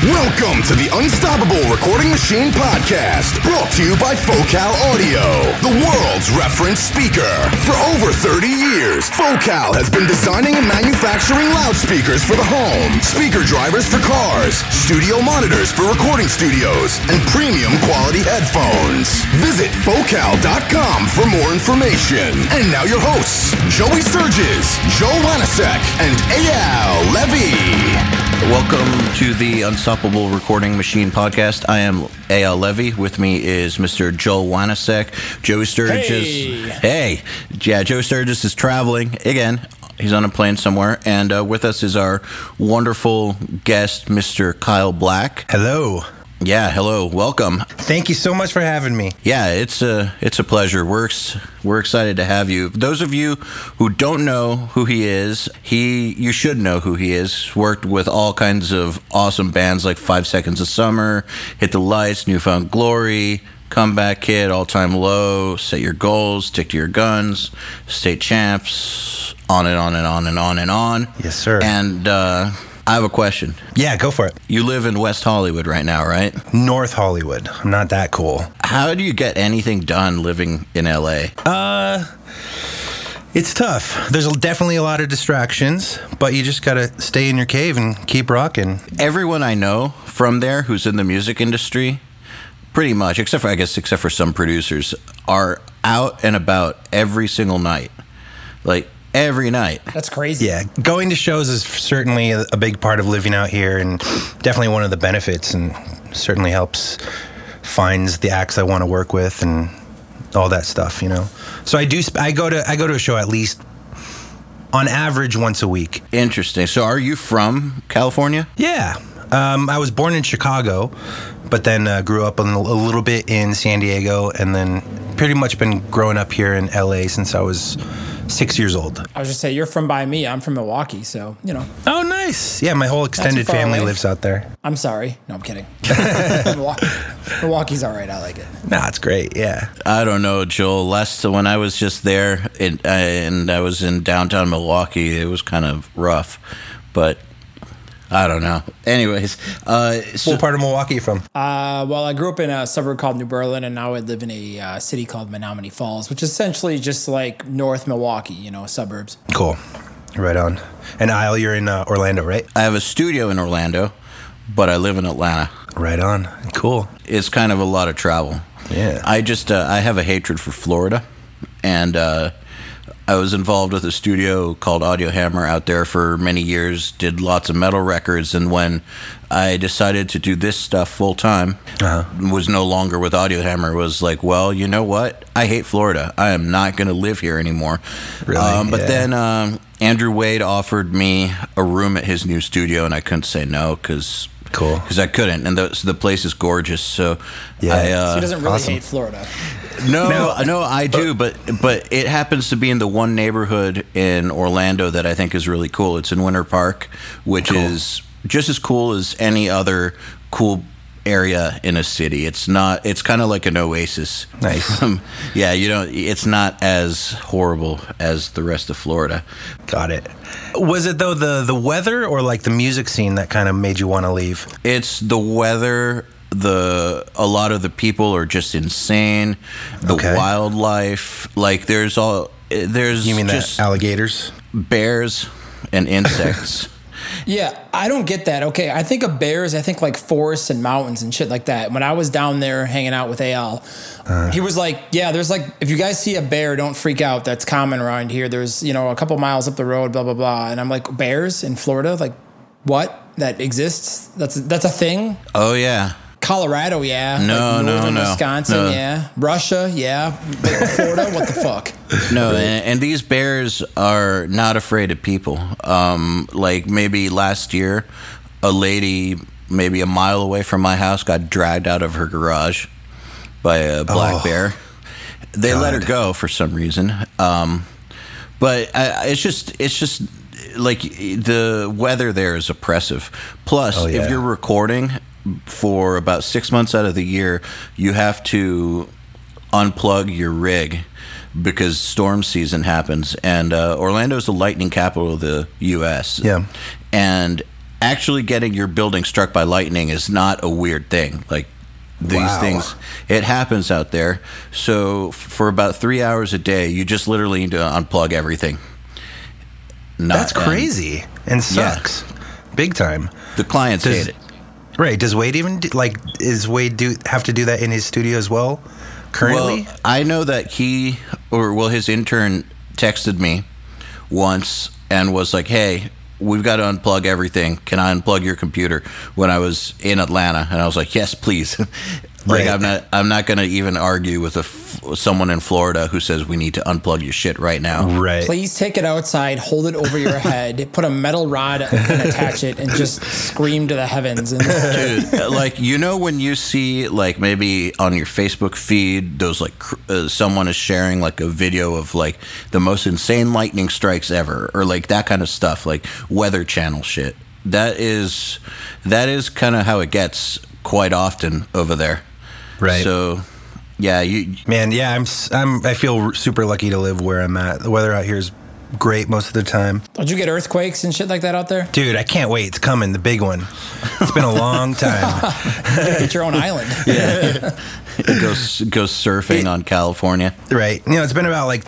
Welcome to the Unstoppable Recording Machine Podcast, brought to you by Focal Audio, the world's reference speaker. For over 30 years, Focal has been designing and manufacturing loudspeakers for the home, speaker drivers for cars, studio monitors for recording studios, and premium quality headphones. Visit Focal.com for more information. And now your hosts, Joey Sturgis, Joe Wanasek, and Eyal Levy. Welcome to the Unstoppable Recording Machine podcast. I am Eyal Levy. With me is Mr. Joel Wanasek. Joey Sturgis. Hey. Hey. Yeah, Joe Sturgis is traveling again. He's on a plane somewhere. And uh, with us is our wonderful guest, Mr. Kyle Black. Hello. Yeah, hello. Welcome. Thank you so much for having me. Yeah, it's a it's a pleasure. We're ex- we're excited to have you. Those of you who don't know who he is, he you should know who he is. Worked with all kinds of awesome bands like Five Seconds of Summer, Hit the Lights, Newfound Glory, Comeback Kid, All Time Low, Set Your Goals, Stick to Your Guns, State Champs, on and on and on and on and on. Yes, sir. And uh, I have a question. Yeah, go for it. You live in West Hollywood right now, right? North Hollywood. I'm not that cool. How do you get anything done living in LA? Uh, it's tough. There's definitely a lot of distractions, but you just gotta stay in your cave and keep rocking. Everyone I know from there who's in the music industry, pretty much, except for I guess except for some producers, are out and about every single night. Like every night. That's crazy. Yeah, going to shows is certainly a a big part of living out here, and definitely one of the benefits, and certainly helps finds the acts I want to work with and all that stuff. You know, so I do. sp- I go to I go to a show at least on average once a week. Interesting. So are you from California? Yeah. Um, I was born in Chicago, but then uh, grew up a, little- a little bit in San Diego, and then pretty much been growing up here in LA since I was six years old. I was just say you're from by me. I'm from Milwaukee, so you know. Oh, nice. Yeah, my whole extended family away. lives out there. I'm sorry. No, I'm kidding. Milwaukee's all right. I like it. Nah, it's great. Yeah. I don't know, Joel. Last when I was just there it, uh, and I was in downtown Milwaukee, it was kind of rough, but I don't know. Anyways, uh, so, What part of Milwaukee you from? Uh, well, I grew up in a suburb called New Berlin, and now I live in a uh, city called Menomonee Falls, which is essentially just like North Milwaukee. You know, suburbs. Cool. Right on. And Eyal, you're in uh, Orlando, right? I have a studio in Orlando, but I live in Atlanta. Right on. Cool. It's kind of a lot of travel. Yeah. I just uh, I have a hatred for Florida, and uh, I was involved with a studio called Audio Hammer out there for many years. Did lots of metal records, and when I decided to do this stuff full time, Uh-huh. was no longer with Audio Hammer. Was like, well, you know what? I hate Florida. I am not going to live here anymore. Really? Um, but Yeah. then um, Andrew Wade offered me a room at his new studio, and I couldn't say no because. Cool. Because I couldn't, and the, so the place is gorgeous. So, Yeah. I, uh, So he doesn't really awesome. hate Florida. no, Now- no, I do, but but it happens to be in the one neighborhood in Orlando that I think is really cool. It's in Winter Park, which is just as cool as any other cool area in a city. It's not. It's kind of like an oasis. Nice. Um, yeah, you know, it's not as horrible as the rest of Florida. Got it. Was it though the the weather or like the music scene that kind of made you want to leave? It's the weather. The a lot of the people are just insane. The Okay. wildlife, like there's all there's You mean just alligators? bears and insects. Yeah, I don't get that. Okay, I think of bears. I think like forests and mountains and shit like that. When I was down there hanging out with Al, uh. he was like, "Yeah, there's like if you guys see a bear, don't freak out. That's common around here. There's you know a couple miles up the road, blah blah blah." And I'm like, "Bears in Florida? Like what? That exists? That's that's a thing." oh yeah, Colorado, yeah. No, like no, northern no, Wisconsin, no. yeah. Russia, yeah. Florida, what the fuck? no, and, and these bears are not afraid of people. Um, like maybe last year, a lady maybe a mile away from my house got dragged out of her garage by a black Oh, bear. They let her go for some reason. Um, but I, it's just it's just like the weather there is oppressive. Plus, Oh, yeah. if you're recording for about six months out of the year, you have to unplug your rig because storm season happens. And uh, Orlando is the lightning capital of the U.S. Yeah. and actually getting your building struck by lightning is not a weird thing. Like these Wow. things, it happens out there. So for about three hours a day, you just literally need to unplug everything. Not- That's crazy and Yeah. sucks, big time. The clients Does- hate it. Right? Does Wade even do, like? Is Wade do have to do that in his studio as well? Currently, Well, I know that he or well his intern texted me once and was like, "Hey, we've got to unplug everything. Can I unplug your computer?" When I was in Atlanta, and I was like, "Yes, please." like Right. I'm not I'm not going to even argue with a someone in Florida who says we need to unplug your shit right now. right? Please take it outside, hold it over your head, put a metal rod and attach it, and just scream to the heavens. And Dude, like you know when you see like maybe on your Facebook feed those like cr- uh, someone is sharing like a video of like the most insane lightning strikes ever or like that kind of stuff like weather channel shit. That is that is kind of how it gets quite often over there. Right. So yeah, you Man, yeah, I'm s- I'm I feel super lucky to live where I'm at. The weather out here is great most of the time. don't you get earthquakes and shit like that out there? Dude, I can't wait. It's coming, the big one. It's been a long time. Get your own island. it goes goes surfing on California. right. You know, it's been about like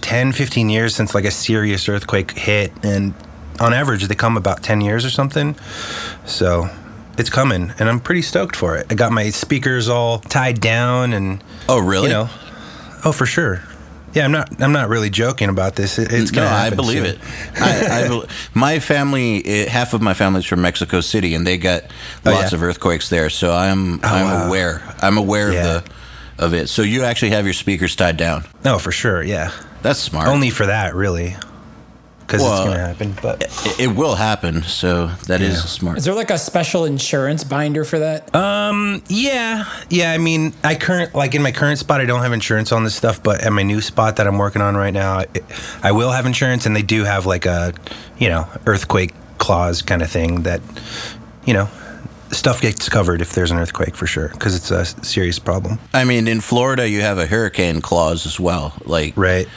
10, 15 years since like a serious earthquake hit and on average they come about 10 years or something. So, it's coming and I'm pretty stoked for it. I got my speakers all tied down and Oh, really? you know. Oh, for sure. Yeah, I'm not. I'm not really joking about this. It, it's no, I believe soon. it. I, I bel my family, eh, half of my family's from Mexico City, and they got Oh, lots yeah? of earthquakes there. So I'm I'm wow. aware. I'm aware Yeah. of the of it. So you actually have your speakers tied down. Oh, for sure. Yeah. That's smart. Only for that, really, because Well, it's gonna happen. But it, it will happen. So that is Yeah. smart. Is there like a special insurance binder for that? Um, yeah, yeah. I mean, I current like in my current spot, I don't have insurance on this stuff. But at my new spot that I'm working on right now, I, I will have insurance, and they do have like a, you know, earthquake clause kind of thing that, you know, stuff gets covered if there's an earthquake for sure because it's a serious problem. I mean, in Florida, you have a hurricane clause as well. Like, Right.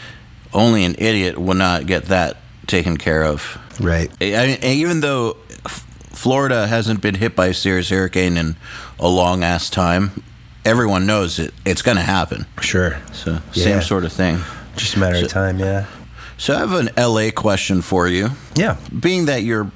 only an idiot will not get that taken care of. Right. I mean, even though F- Florida hasn't been hit by a serious hurricane in a long ass time, everyone knows it. It's going to happen. Sure. So Yeah. same sort of thing. Just a matter So- of time. Yeah. So I have an LA question for you. Yeah. Being that you're,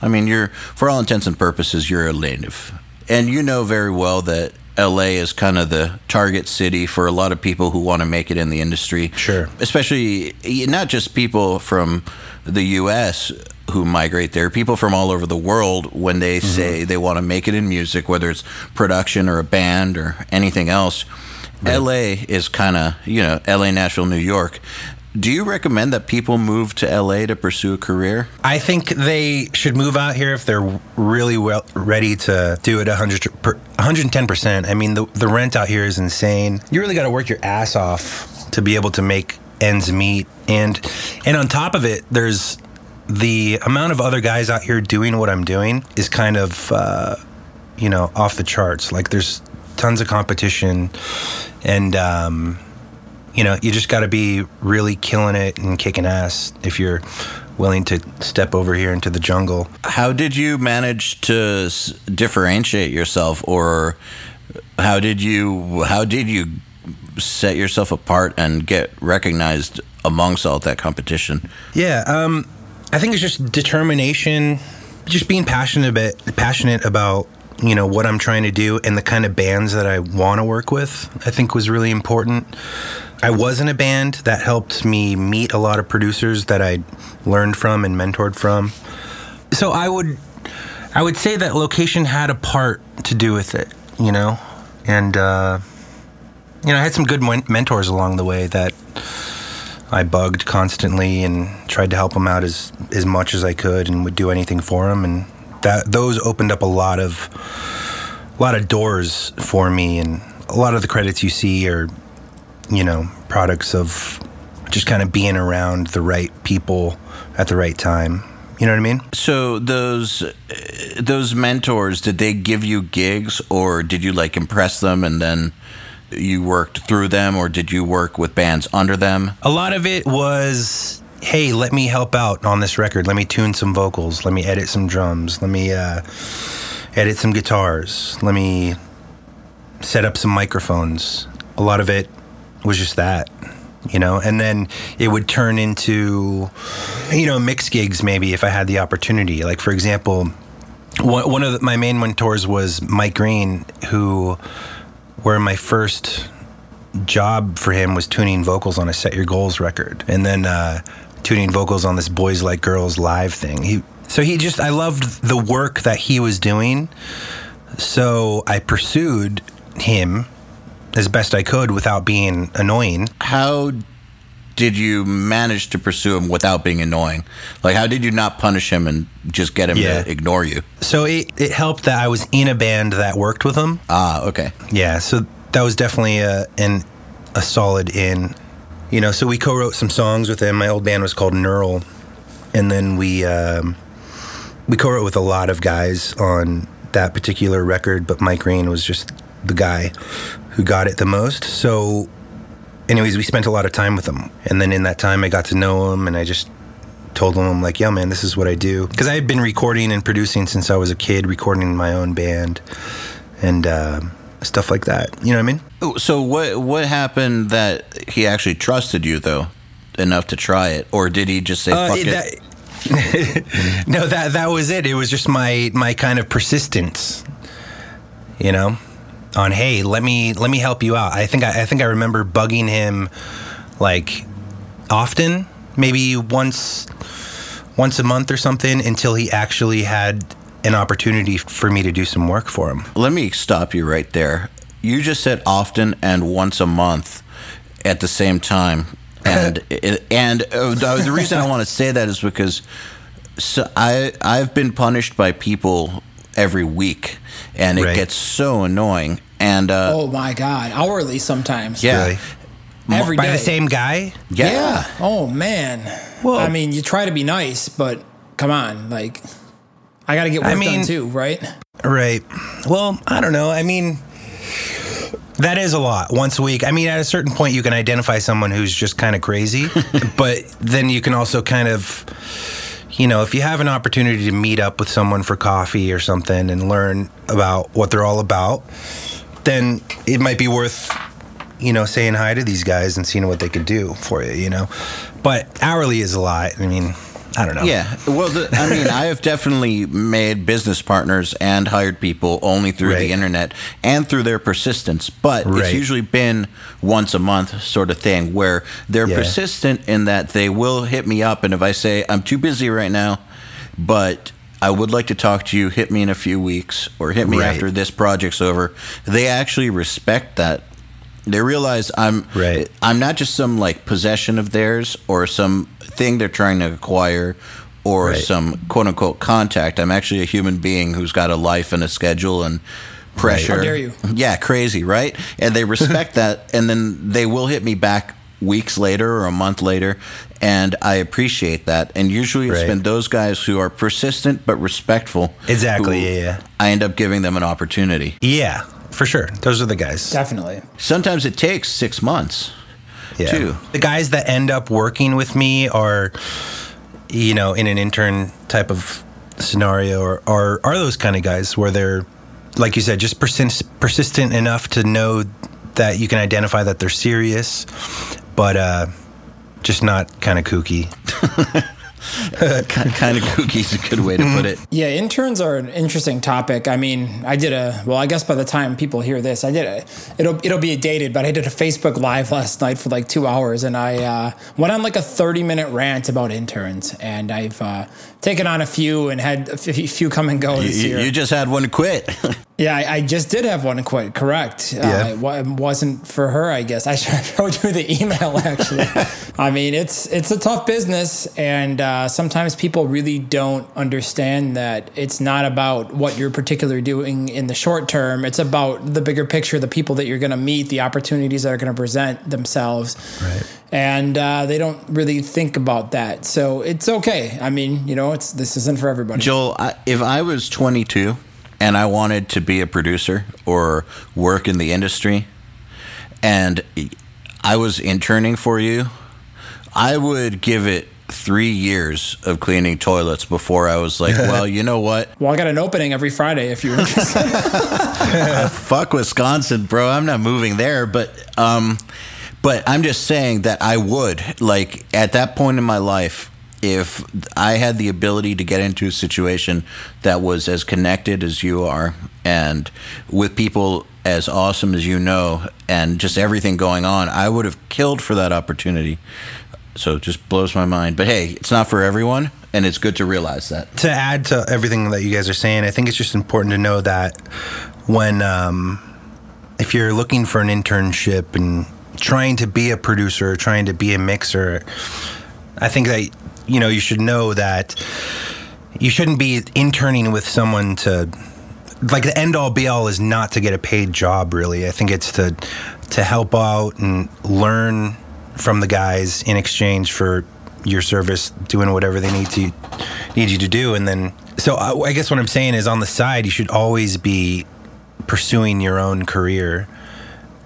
I mean, you're for all intents and purposes, you're a native, and you know very well that LA is kind of the target city for a lot of people who want to make it in the industry. Sure. Especially not just people from the U.S. who migrate there, people from all over the world when they mm-hmm. say they want to make it in music, whether it's production or a band or anything else. LA is kind of, you know, LA, Nashville, New York. Do you recommend that people move to LA to pursue a career? I think they should move out here if they're really well ready to do it 100 110%. I mean, the, the rent out here is insane. You really got to work your ass off to be able to make ends meet. And and on top of it, there's the amount of other guys out here doing what I'm doing is kind of uh, you know, off the charts. Like there's tons of competition and um you know, you just got to be really killing it and kicking ass if you're willing to step over here into the jungle. How did you manage to s- differentiate yourself, or how did you how did you set yourself apart and get recognized amongst all that competition? Yeah, um, I think it's just determination, just being passionate about passionate about you know what I'm trying to do and the kind of bands that I want to work with. I think was really important. I was in a band that helped me meet a lot of producers that I learned from and mentored from. So I would I would say that location had a part to do with it, you know, and uh, you know I had some good men- mentors along the way that I bugged constantly and tried to help them out as as much as I could and would do anything for them and that those opened up a lot of a lot of doors for me and a lot of the credits you see are you know products of just kind of being around the right people at the right time you know what I mean So those those mentors, did they give you gigs, or did you like impress them and then you worked through them, or did you work with bands under them? a lot of it was hey, let me help out on this record. Let me tune some vocals. Let me edit some drums. Let me uh, edit some guitars. Let me set up some microphones. A lot of it was just that, you know, and then it would turn into, you know, mix gigs maybe if I had the opportunity. Like, for example, one, of my main mentors was Mike Green, who, where my first job for him was tuning vocals on a Set Your Goals record, and then uh, tuning vocals on this Boys Like Girls live thing. He so he just I loved the work that he was doing, so I pursued him as best I could without being annoying. How did you manage to pursue him without being annoying? Like, how did you not punish him and just get him Yeah. to ignore you? So it, it helped that I was in a band that worked with him. Ah, okay. Yeah, so that was definitely a an, a solid in. You know, so we co-wrote some songs with him. My old band was called Nural, and then we um, we co-wrote with a lot of guys on that particular record. But Mike Green was just the guy who got it the most. So, anyways, we spent a lot of time with him, and then in that time, I got to know him, and I just told him, I'm like, yo, man, this is what I do. Because I had been recording and producing since I was a kid, recording in my own band and uh, stuff like that. You know what I mean? So what what happened that he actually trusted you though enough to try it, or did he just say Uh, fuck it- it? that- no, that that was it. It was just my my kind of persistence, you know, on hey, let me let me help you out. I think I, I think I remember bugging him like often, maybe once once a month or something, until he actually had an opportunity for me to do some work for him. Let me stop you right there. You just said often and once a month at the same time, and it, and uh, the the reason I want to say that is because so I I've been punished by people every week, and it Right. gets so annoying. And uh, Oh my God, hourly sometimes. yeah, Really? every By day. the same guy? yeah, Oh man. Well- I mean, you try to be nice, but come on, like, I got to get work I mean- done too, right? Right. Well, I don't know. I mean, that is a lot once a week. I mean, at a certain point, you can identify someone who's just kind of crazy, but then you can also kind of, you know, if you have an opportunity to meet up with someone for coffee or something and learn about what they're all about, then it might be worth, you know, saying hi to these guys and seeing what they could do for you, you know. But hourly is a lot. I mean, I don't know. Yeah, well, the, I mean, I have definitely made business partners and hired people only through Right. the internet and through their persistence. But it's usually been once a month sort of thing where they're Yeah. persistent in that they will hit me up, and if I say I'm too busy right now, but I would like to talk to you, hit me in a few weeks or hit me Right. after this project's over. They actually respect that. They realize I'm Right. I'm not just some like possession of theirs or some thing they're trying to acquire or Right. some quote unquote contact. I'm actually a human being who's got a life and a schedule and pressure. How dare you. Yeah, crazy, right? And they respect that and then they will hit me back weeks later or a month later and I appreciate that. And usually it's Right. been those guys who are persistent but respectful. Exactly, yeah, yeah. I end up giving them an opportunity. Yeah, for sure. Those are the guys. Definitely. Sometimes it takes 6 months. Yeah. too. The guys that end up working with me are, you know, in an intern type of scenario, or are are those kind of guys where they're, like you said, just persist, persistent enough to know that you can identify that they're serious, but uh, just not kind of kooky. kind of kooky is a good way to put it. Yeah, interns are an interesting topic. I mean, I did a well. I guess by the time people hear this, I did a it'll it'll be dated, but I did a Facebook live last night for like two hours, and I uh, went on like a thirty minute rant about interns, and I've uh, taken on a few and had a f- few come and go this You, year. you just had one quit. yeah, I, I just did have one quit. Correct. Uh, Yeah. it wa- it wasn't for her, I guess. I showed you the email actually. I mean, it's it's a tough business, and uh, sometimes people really don't understand that it's not about what you're particularly doing in the short term. It's about the bigger picture, the people that you're going to meet, the opportunities that are going to present themselves. Right. And uh, they don't really think about that, so it's okay. I mean, you know, it's this isn't for everybody. Joel, I, if I was 22 and I wanted to be a producer or work in the industry and I was interning for you, I would give it three years of cleaning toilets before I was like, well, you know what? Well, I got an opening every Friday if you're interested. Fuck Wisconsin, bro. I'm not moving there, but um, but I'm just saying that I would like at that point in my life. If I had the ability to get into a situation that was as connected as you are and with people as awesome as you know and just everything going on, I would have killed for that opportunity. So it just blows my mind. But hey, it's not for everyone, and it's good to realize that. To add to everything that you guys are saying, I think it's just important to know that when, um, if you're looking for an internship and trying to be a producer, or trying to be a mixer, I think that, you know, you should know that you shouldn't be interning with someone to like the end all be all is not to get a paid job really. I think it's to to help out and learn from the guys in exchange for your service doing whatever they need to need you to do. And then so I, I guess what i'm saying is on the side you should always be pursuing your own career.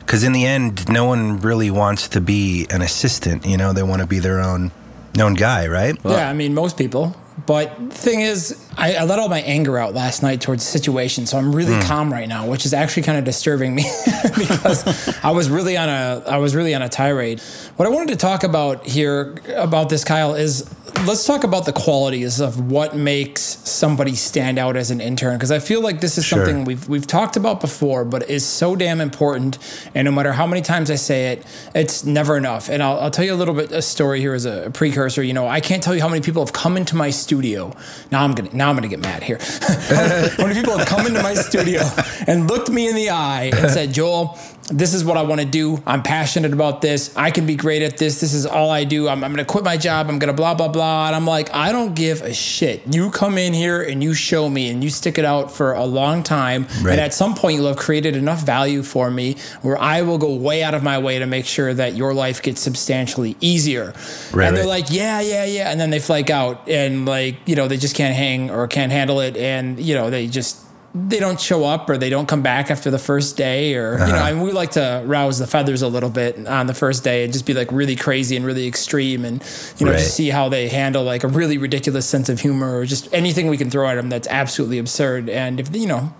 Because in the end no one really wants to be an assistant you know? They want to be their own known guy right yeah, I mean, most people. But the thing is, I, I let all my anger out last night towards the situation, so I'm really hmm. calm right now, which is actually kind of disturbing me because I was really on a I was really on a tirade. What I wanted to talk about here about this, Kyle, is let's talk about the qualities of what makes somebody stand out as an intern because I feel like this is Sure. something we've we've talked about before, but is so damn important. And no matter how many times I say it, it's never enough. And I'll, I'll tell you a little bit a story here as a precursor. You know, I can't tell you how many people have come into my studio. Now I'm gonna now I'm gonna get mad here. how many people have come into my studio and looked me in the eye and said, Joel. This is what I want to do. I'm passionate about this. I can be great at this. This is all I do. I'm, I'm going to quit my job. I'm going to blah, blah, blah. And I'm like, I don't give a shit. You come in here and you show me and you stick it out for a long time. Right. And at some point, you'll have created enough value for me where I will go way out of my way to make sure that your life gets substantially easier. Right, and they're right. like, yeah, yeah, yeah. And then they flake out and like, you know, they just can't hang or can't handle it. And, you know, they just, they don't show up or they don't come back after the first day or, you know, Uh-huh. I mean, we like to rouse the feathers a little bit on the first day and just be like really crazy and really extreme and, you know, Right. just see how they handle like a really ridiculous sense of humor or just anything we can throw at them that's absolutely absurd. And if, you know,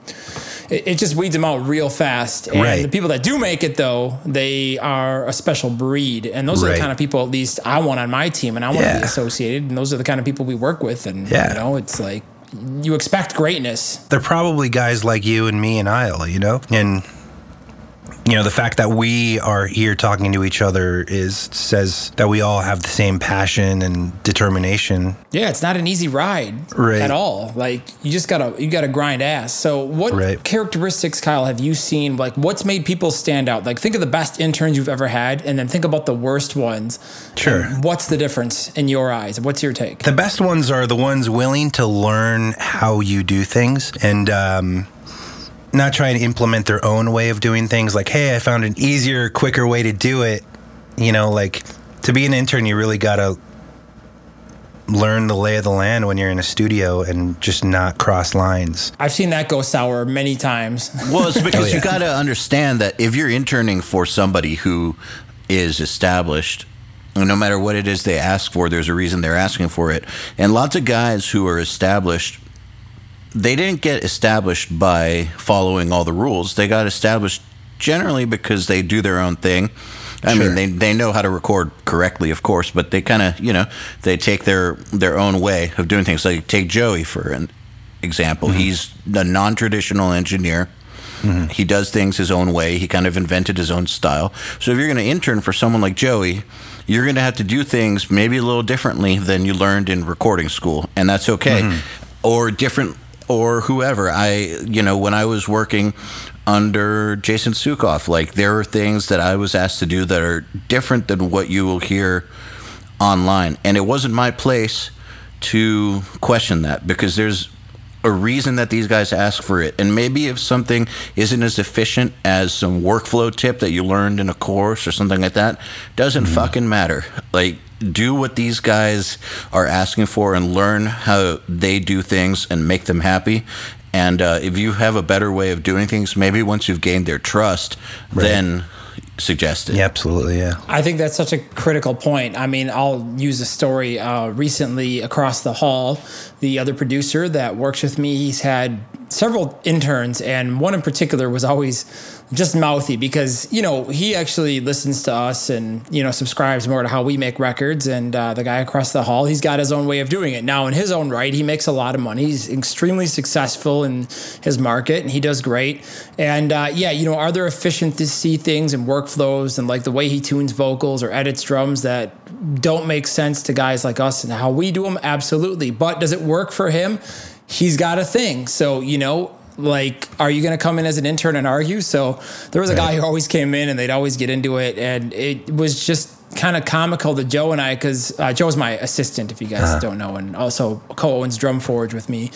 it, it just weeds them out real fast. And Right. the people that do make it, though, they are a special breed. And those are the kind of people, at least, I want on my team and I want to be associated. And those are the kind of people we work with. And, Yeah. you know, it's like you expect greatness. they're probably guys like you and me and Eyal, you know? And you know, the fact that we are here talking to each other is says that we all have the same passion and determination. Yeah, it's not an easy ride Right. at all. Like you just gotta you gotta grind ass. So what Right. characteristics, Kyle, have you seen? Like what's made people stand out? Like think of the best interns you've ever had, and then think about the worst ones. Sure. What's the difference in your eyes? What's your take? The best ones are the ones willing to learn how you do things and um, not try to implement their own way of doing things. Like, hey, I found an easier, quicker way to do it. You know, like to be an intern, you really got to learn the lay of the land when you're in a studio and just not cross lines. I've seen that go sour many times. Well, it's because Oh, yeah. you got to understand that if you're interning for somebody who is established, no matter what it is they ask for, there's a reason they're asking for it. And lots of guys who are established, they didn't get established by following all the rules. They got established generally because they do their own thing. I Sure. mean, they, they know how to record correctly, of course, but they kind of, you know, they take their their own way of doing things. Like take Joey for an example. Mm-hmm. He's a non-traditional engineer. Mm-hmm. He does things his own way. He kind of invented his own style. So if you're going to intern for someone like Joey, you're going to have to do things maybe a little differently than you learned in recording school, and that's okay. Mm-hmm. Or different, or whoever. I, you know, when I was working under Jason Suecof, like there are things that I was asked to do that are different than what you will hear online, and it wasn't my place to question that because there's a reason that these guys ask for it. And maybe if something isn't as efficient as some workflow tip that you learned in a course or something like that, doesn't mm-hmm. fucking matter. Like, do what these guys are asking for and learn how they do things and make them happy. And uh, if you have a better way of doing things, maybe once you've gained their trust, then suggested. Yeah, absolutely. Yeah. I think that's such a critical point. I mean, I'll use a story uh, recently across the hall. The other producer that works with me, he's had several interns, and one in particular was always just mouthy because you know he actually listens to us and you know subscribes more to how we make records. And uh, the guy across the hall, he's got his own way of doing it. Now, in his own right, he makes a lot of money. He's extremely successful in his market, and he does great. And uh, yeah, you know, are there efficiency things and workflows and like the way he tunes vocals or edits drums that don't make sense to guys like us and how we do them? Absolutely. But does it work for him? He's got a thing. So, you know, like, are you going to come in as an intern and argue? So there was a guy who always came in and they'd always get into it. And it was just kind of comical to Joe and I because uh, Joe's my assistant, if you guys Uh-huh. don't know, and also co owns Drumforge with me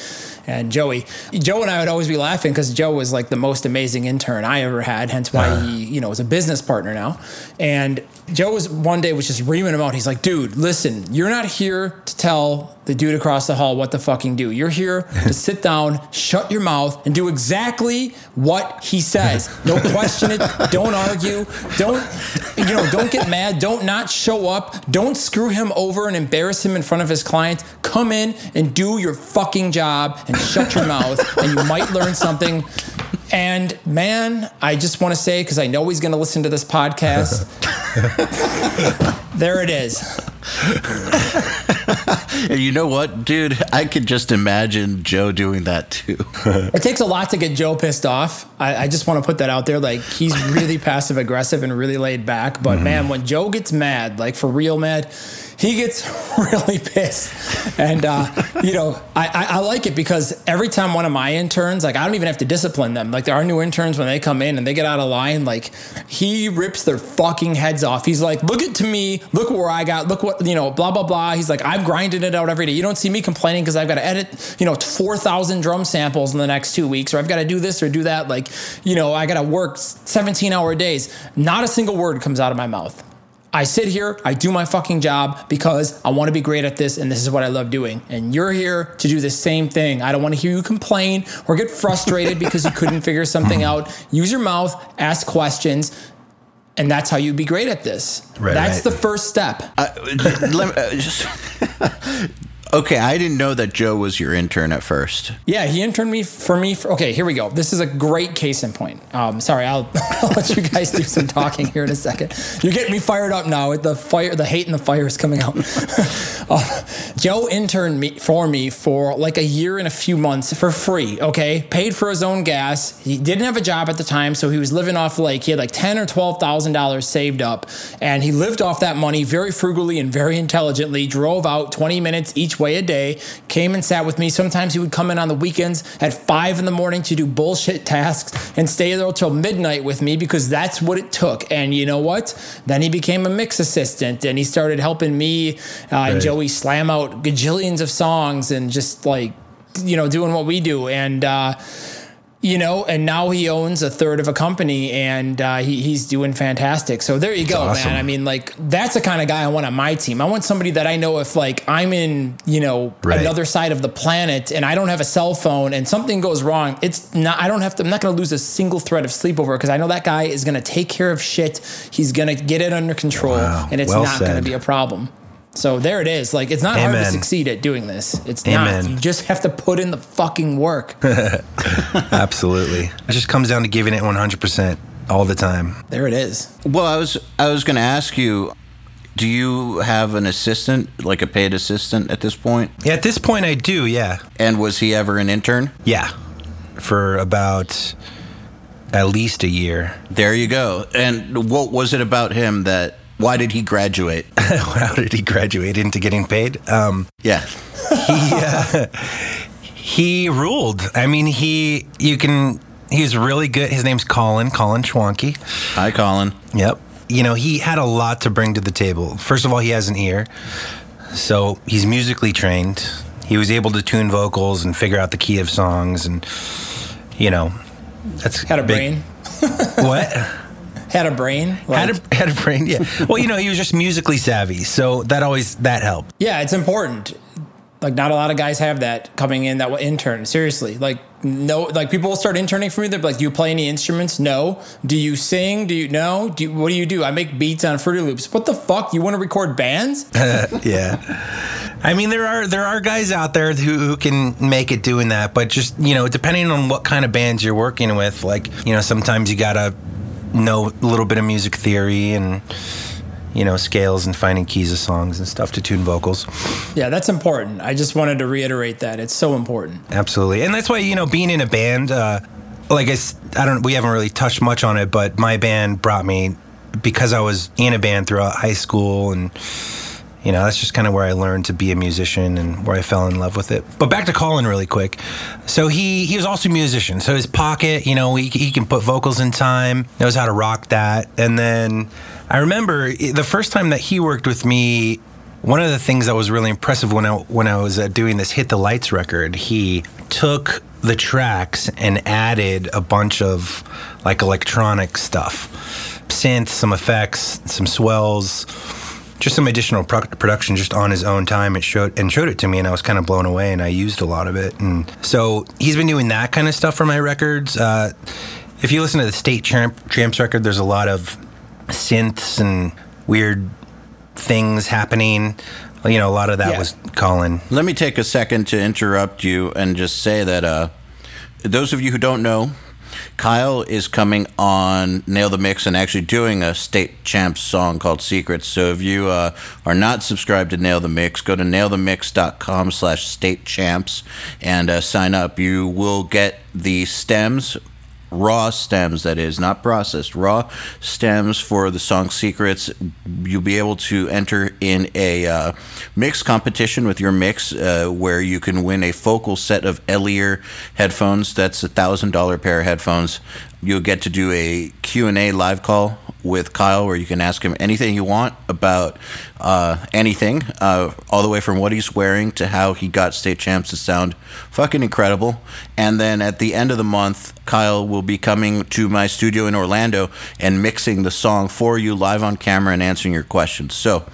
and Joey. Joe and I would always be laughing because Joe was like the most amazing intern I ever had, hence why Uh-huh. he, you know, is a business partner now. And Joe was one day was just reaming him out. He's like, dude, listen, you're not here to tell the dude across the hall what to fucking do. You're here to sit down, shut your mouth, and do exactly what he says. Don't question it. Don't argue. Don't you know? Don't get mad. Don't not show up. Don't screw him over and embarrass him in front of his clients. Come in and do your fucking job and shut your mouth, and you might learn something. And man, I just want to say because I know he's going to listen to this podcast. there it is. And you know what, dude? I could just imagine Joe doing that too. It takes a lot to get Joe pissed off. I, I just want to put that out there. Like he's really passive aggressive and really laid back. But mm-hmm. man, when Joe gets mad, like for real mad, he gets really pissed. And uh, you know, I, I, I like it because every time one of my interns, like I don't even have to discipline them. Like there are new interns when they come in and they get out of line, like he rips their fucking heads off. He's like, look at to me, look where I got, look what you know, blah blah blah. He's like, I'm grinding it out every day. You don't see me complaining because I've got to edit, you know, four thousand drum samples in the next two weeks, or I've got to do this or do that. Like, you know, I got to work 17 hour days. Not a single word comes out of my mouth. I sit here, I do my fucking job because I want to be great at this and this is what I love doing. And you're here to do the same thing. I don't want to hear you complain or get frustrated because you couldn't figure something out. Use your mouth, ask questions, and that's how you'd be great at this. Right, that's right. the first step. Let me- uh, just- okay, I didn't know that Joe was your intern at first. Yeah, he interned me for me. For, okay, here we go. This is a great case in point. Um, sorry, I'll, I'll let you guys do some talking here in a second. You're getting me fired up now. The fire, the hate and the fire is coming out. uh, Joe interned me for me for like a year and a few months for free. Okay, paid for his own gas. He didn't have a job at the time, so he was living off like he had like ten or twelve thousand dollars saved up, and he lived off that money very frugally and very intelligently. Drove out twenty minutes each way a day. Came and sat with me. Sometimes he would come in on the weekends at five in the morning to do bullshit tasks and stay there till midnight with me because that's what it took. And you know what? Then he became a mix assistant and he started helping me uh, and Joey slam out gajillions of songs and just like you know doing what we do and. uh you know, and now he owns a third of a company and uh, he, he's doing fantastic. So there you go, awesome. man. I mean, like, that's the kind of guy I want on my team. I want somebody that I know if, like, I'm in, you know, Right. another side of the planet and I don't have a cell phone and something goes wrong, it's not, I don't have to, I'm not going to lose a single thread of sleep over because I know that guy is going to take care of shit. He's going to get it under control Wow. and it's Well not going to be a problem. So there it is. Like, it's not hard to Amen. succeed at doing this. It's Amen. not. You just have to put in the fucking work. Absolutely. It just comes down to giving it 100% all the time. there it is. Well, I was I was going to ask you, do you have an assistant, like a paid assistant at this point? Yeah, at this point, I do, yeah. And was he ever an intern? Yeah. For about at least a year. There you go. And what was it about him that? Why did he graduate? How did he graduate into getting paid? Um, Yeah. he he ruled. I mean, he, you can, he's really good. His name's Colin, Colin Schwanke. Hi, Colin. Yep. You know, he had a lot to bring to the table. First of all, he has an ear. So he's musically trained. He was able to tune vocals and figure out the key of songs and you know, that's Had a big- brain. What? Had a brain. Like, had a had a brain, yeah. Well, you know, he was just musically savvy, so that always that helped. yeah, it's important. Like not a lot of guys have that coming in that will intern. Seriously, like no, like people will start interning for me. They're like, "Do you play any instruments? No. Do you sing? Do you no? Do you, what do you do? I make beats on Fruity Loops. What the fuck? You want to record bands? yeah. I mean, there are there are guys out there who, who can make it doing that, but just you know, depending on what kind of bands you're working with, like you know, sometimes you gotta know a little bit of music theory and you know scales and finding keys of songs and stuff to tune vocals. Yeah, that's important. I just wanted to reiterate that it's so important. Absolutely, and that's why you know being in a band. Uh, like I, I don't. We haven't really touched much on it, but my band brought me because I was in a band throughout high school and you know that's just kind of where i learned to be a musician and where i fell in love with it. But back to colin really quick. So he he was also a musician. So his pocket you know he, he can put vocals in time knows how to rock that. And then i remember the first time that he worked with me one of the things that was really impressive when I when I was uh, doing this hit the lights record, he took the tracks and added a bunch of like electronic stuff, synth, some effects, some swells, just some additional pro- production just on his own time. It showed and showed it to me, and I was kind of blown away. And I used a lot of it. And so he's been doing that kind of stuff for my records. Uh, if you listen to the State Champ, Champs record, there's a lot of synths and weird things happening. You know, a lot of that Yeah. was Colin. Let me take a second to interrupt you and just say that uh, those of you who don't know, Kyle is coming on Nail the Mix and actually doing a state champs song called Secrets. So if you uh, are not subscribed to Nail the Mix, go to nailthemix.com slash state champs and uh, sign up. You will get the stems raw stems that is not processed. Raw stems for the song secrets you'll be able to enter in a uh, mix competition with your mix uh, where you can win a focal set of Elear headphones. That's a thousand dollar pair of headphones. You'll get to do a q&a live call with kyle where you can ask him anything you want about uh, anything uh, all the way from what he's wearing to how he got state champs to sound fucking incredible. And then at the end of the month kyle will be coming to my studio in orlando and mixing the song for you live on camera and answering your questions. So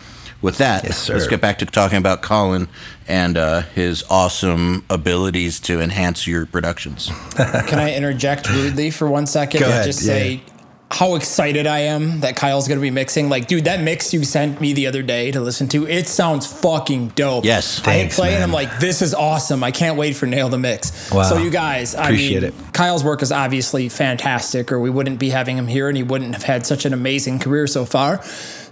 with that Yes, let's get back to talking about colin and uh, his awesome abilities to enhance your productions. Can I interject rudely for one second Go and ahead, just yeah. say how excited I am that Kyle's going to be mixing? Like, dude, that mix you sent me the other day to listen to, it sounds fucking dope. Yes. I hit Thanks, play and. I'm like, this is awesome. I can't wait for Nail the Mix. Wow. So, you guys, I Appreciate mean, it. Kyle's work is obviously fantastic, or we wouldn't be having him here and he wouldn't have had such an amazing career so far.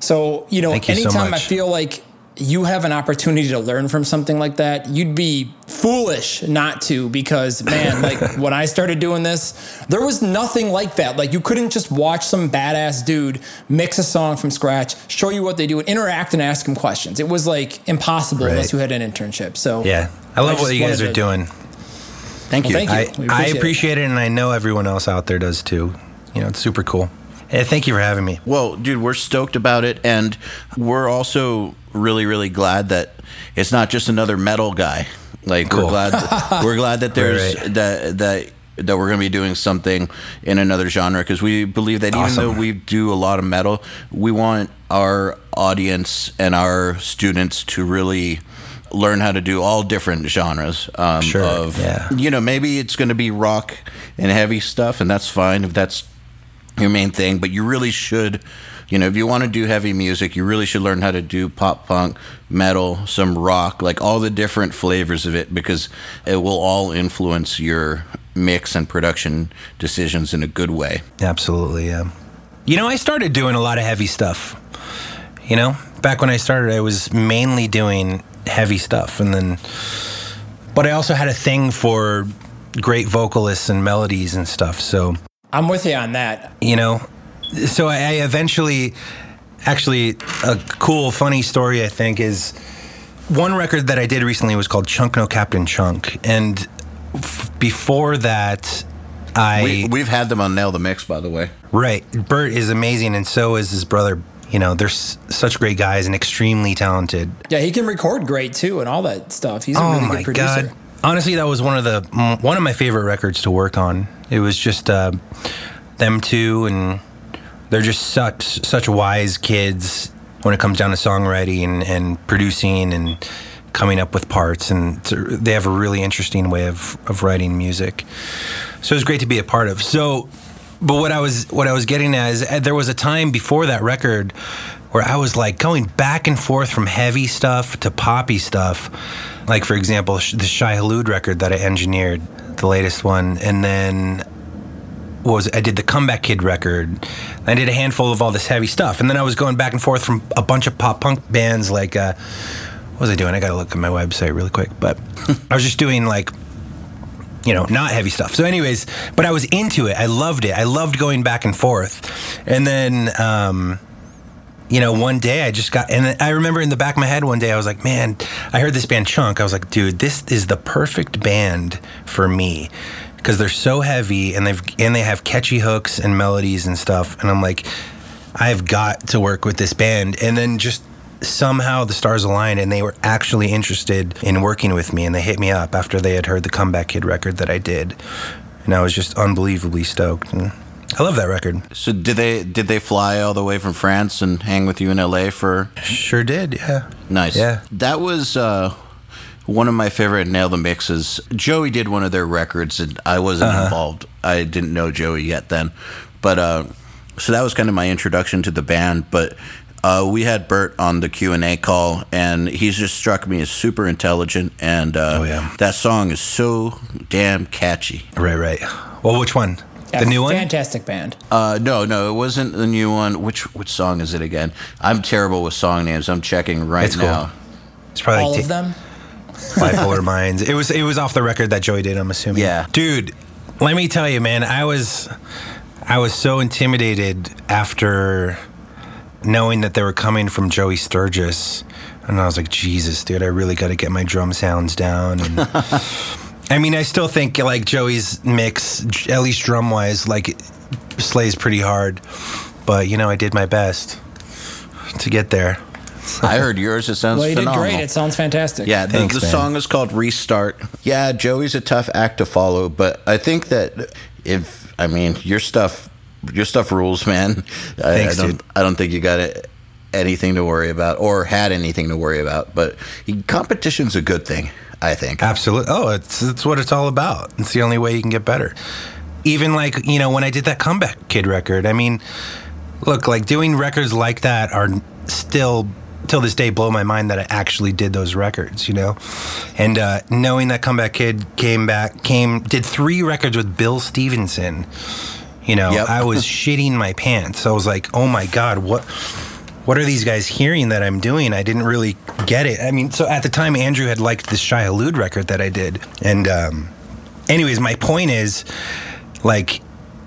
So, you know, Thank you so anytime I feel like you have an opportunity to learn from something like that, you'd be foolish not to because man, like when I started doing this, there was nothing like that. Like you couldn't just watch some badass dude mix a song from scratch, show you what they do and interact and ask him questions. It was like impossible Right. unless you had an internship. So Yeah, I love just what you guys are to- doing. thank you Well, thank you. I, We I appreciate it. appreciate it. and I know everyone else out there does too. You know, it's super cool. Hey, thank you for having me. Well, dude, we're stoked about it, and we're also really, really glad that it's not just another metal guy. Like we're Cool. glad we're glad that there's Right. that that that we're going to be doing something in another genre because we believe that even though we do a lot of metal, we want our audience and our students to really learn how to do all different genres um, Sure, of yeah. you know maybe it's going to be rock and heavy stuff and that's fine if that's your main thing, but you really should, you know, if you want to do heavy music, you really should learn how to do pop punk, metal, some rock, like all the different flavors of it because it will all influence your mix and production decisions in a good way. Absolutely, yeah. You know, I started doing a lot of heavy stuff. You know, back when I started, I was mainly doing heavy stuff, and then, but I also had a thing for great vocalists and melodies and stuff. So I'm with you on that. you know so i, I eventually actually a cool funny story i think is one record that i did recently was called chunk no captain chunk and f- before that i We, we've had them on Nail the Mix, by the way. right bert is amazing and so is his brother you know they're s- such great guys and extremely talented Yeah, he can record great too and all that stuff. He's a oh really my good producer. god honestly that was one of the one of my favorite records to work on it was just uh, them two and they're just such such wise kids when it comes down to songwriting and, and producing and coming up with parts, and they have a really interesting way of of writing music. So it was great to be a part of. So, but what I was what I was getting at is uh, there was a time before that record where I was like going back and forth from heavy stuff to poppy stuff. Like for example, the Shai Hulud record that I engineered, the latest one, and then was I did the Comeback Kid record. I did a handful of all this heavy stuff, and then I was going back and forth from a bunch of pop punk bands. Like, uh, what was I doing? I got to look at my website really quick, but I was just doing like you know, not heavy stuff. So, anyways, but I was into it. I loved it. I loved going back and forth. And then, um, you know, one day I just got, and I remember in the back of my head one day I was like, man, I heard this band Chunk. I was like, dude, this is the perfect band for me because they're so heavy and they've and they have catchy hooks and melodies and stuff. And I'm like, I've got to work with this band. And then just somehow the stars aligned and they were actually interested in working with me and they hit me up after they had heard the comeback kid record that i did and i was just unbelievably stoked and i love that record so did they did they fly all the way from france and hang with you in la for sure did yeah nice yeah that was uh one of my favorite nail the mixes joey did one of their records and i wasn't uh-huh. involved i didn't know joey yet then but uh so that was kind of my introduction to the band but uh, we had Bert on the Q and A call, and he's just struck me as super intelligent, and uh, oh, yeah. that song is so damn catchy. Right, right. Well, which one? Yeah, the new one? Fantastic band. Uh, no, no, it wasn't the new one. Which which song is it again? I'm terrible with song names. I'm checking right it's now. Cool. It's probably all like of them. Bipolar Minds. It was it was off the record that Joey did. I'm assuming. Yeah, dude. Let me tell you, man. I was I was so intimidated after knowing that they were coming from Joey Sturgis, and I was like, Jesus, dude, I really got to get my drum sounds down. And I mean, I still think like Joey's mix, at least drum wise, like slays pretty hard. But you know, I did my best to get there. I heard yours. It sounds well, you phenomenal. did great. It sounds fantastic. Yeah, the, Thanks, the song is called "Restart." Yeah, Joey's a tough act to follow, but I think that if I mean your stuff your stuff rules, man. Thanks, I, I don't, dude. I don't think you got anything to worry about or had anything to worry about. But competition's a good thing, I think. Absolutely. Oh, it's it's what it's all about. It's the only way you can get better. Even like you know when I did that comeback kid record. I mean, look, like doing records like that are still till this day blow my mind that I actually did those records, you know? And uh, knowing that Comeback Kid came back, came, did three records with Bill Stevenson, you know, Yep. I was shitting my pants. I was like, oh my God, what? What are these guys hearing that I'm doing? I didn't really get it. I mean, so at the time, Andrew had liked this Shai Hulud record that I did, and um, anyways, my point is, like,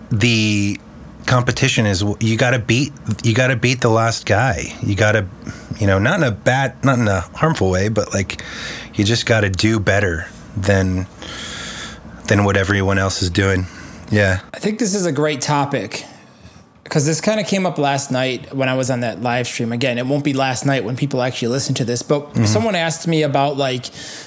the competition is you got to beat you got to beat the last guy. You got to, you know, not in a bad, not in a harmful way, but like, you just got to do better than than what everyone else is doing. Yeah. I think this is a great topic because this kind of came up last night when I was on that live stream. Again, it won't be last night when people actually listen to this, but mm-hmm. someone asked me about like,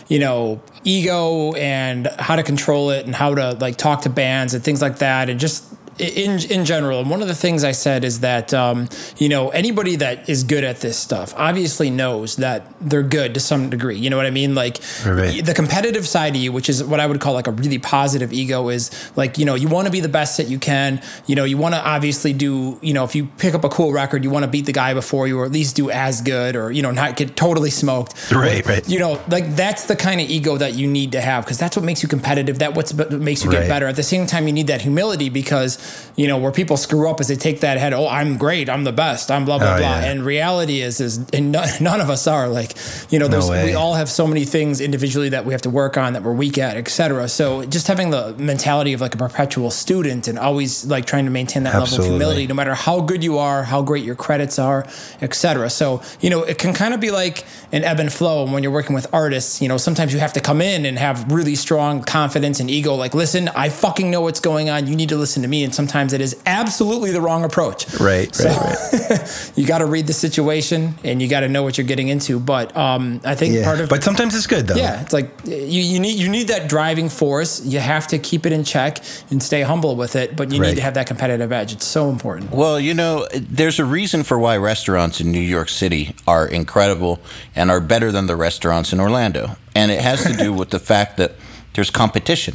you know, ego and how to control it and how to like talk to bands and things like that, and just in in general. And one of the things I said is that um, you know anybody that is good at this stuff obviously knows that they're good to some degree. You know what I mean? Like Right. the competitive side of you, which is what I would call like a really positive ego, is like you know you want to be the best that you can. You know you want to obviously do. You know if you pick up a cool record, you want to beat the guy before you, or at least do as good, or you know not get totally smoked. Right, right. You know like that's the kind of ego that you need to have because that's what makes you competitive. That what's what makes you get better. At the same time, you need that humility because you know where people screw up is they take that head. Oh, I'm great. I'm the best. I'm blah blah Oh, blah. yeah. And reality is is and none, none of us are like you know there's way. we all have so many things individually that we have to work on that we're weak at, etc. So just having the mentality of like a perpetual student and always like trying to maintain that level of humility, no matter how good you are, how great your credits are, etc. So you know it can kind of be like an ebb and flow. And when you're working with artists, you know sometimes you have to come in and have really strong confidence and ego. Like, listen, I fucking know what's going on. You need to listen to me. And sometimes it is absolutely the wrong approach. Right, So right, right. you got to read the situation and you got to know what you're getting into. But um, I think Yeah. part of but sometimes it's good though. yeah, it's like you, you need you need that driving force. You have to keep it in check and stay humble with it, but you need to have that competitive edge. It's so important. Well, you know, there's a reason for why restaurants in New York City are incredible and are better than the restaurants in Orlando. And it has to do with the fact that there's competition.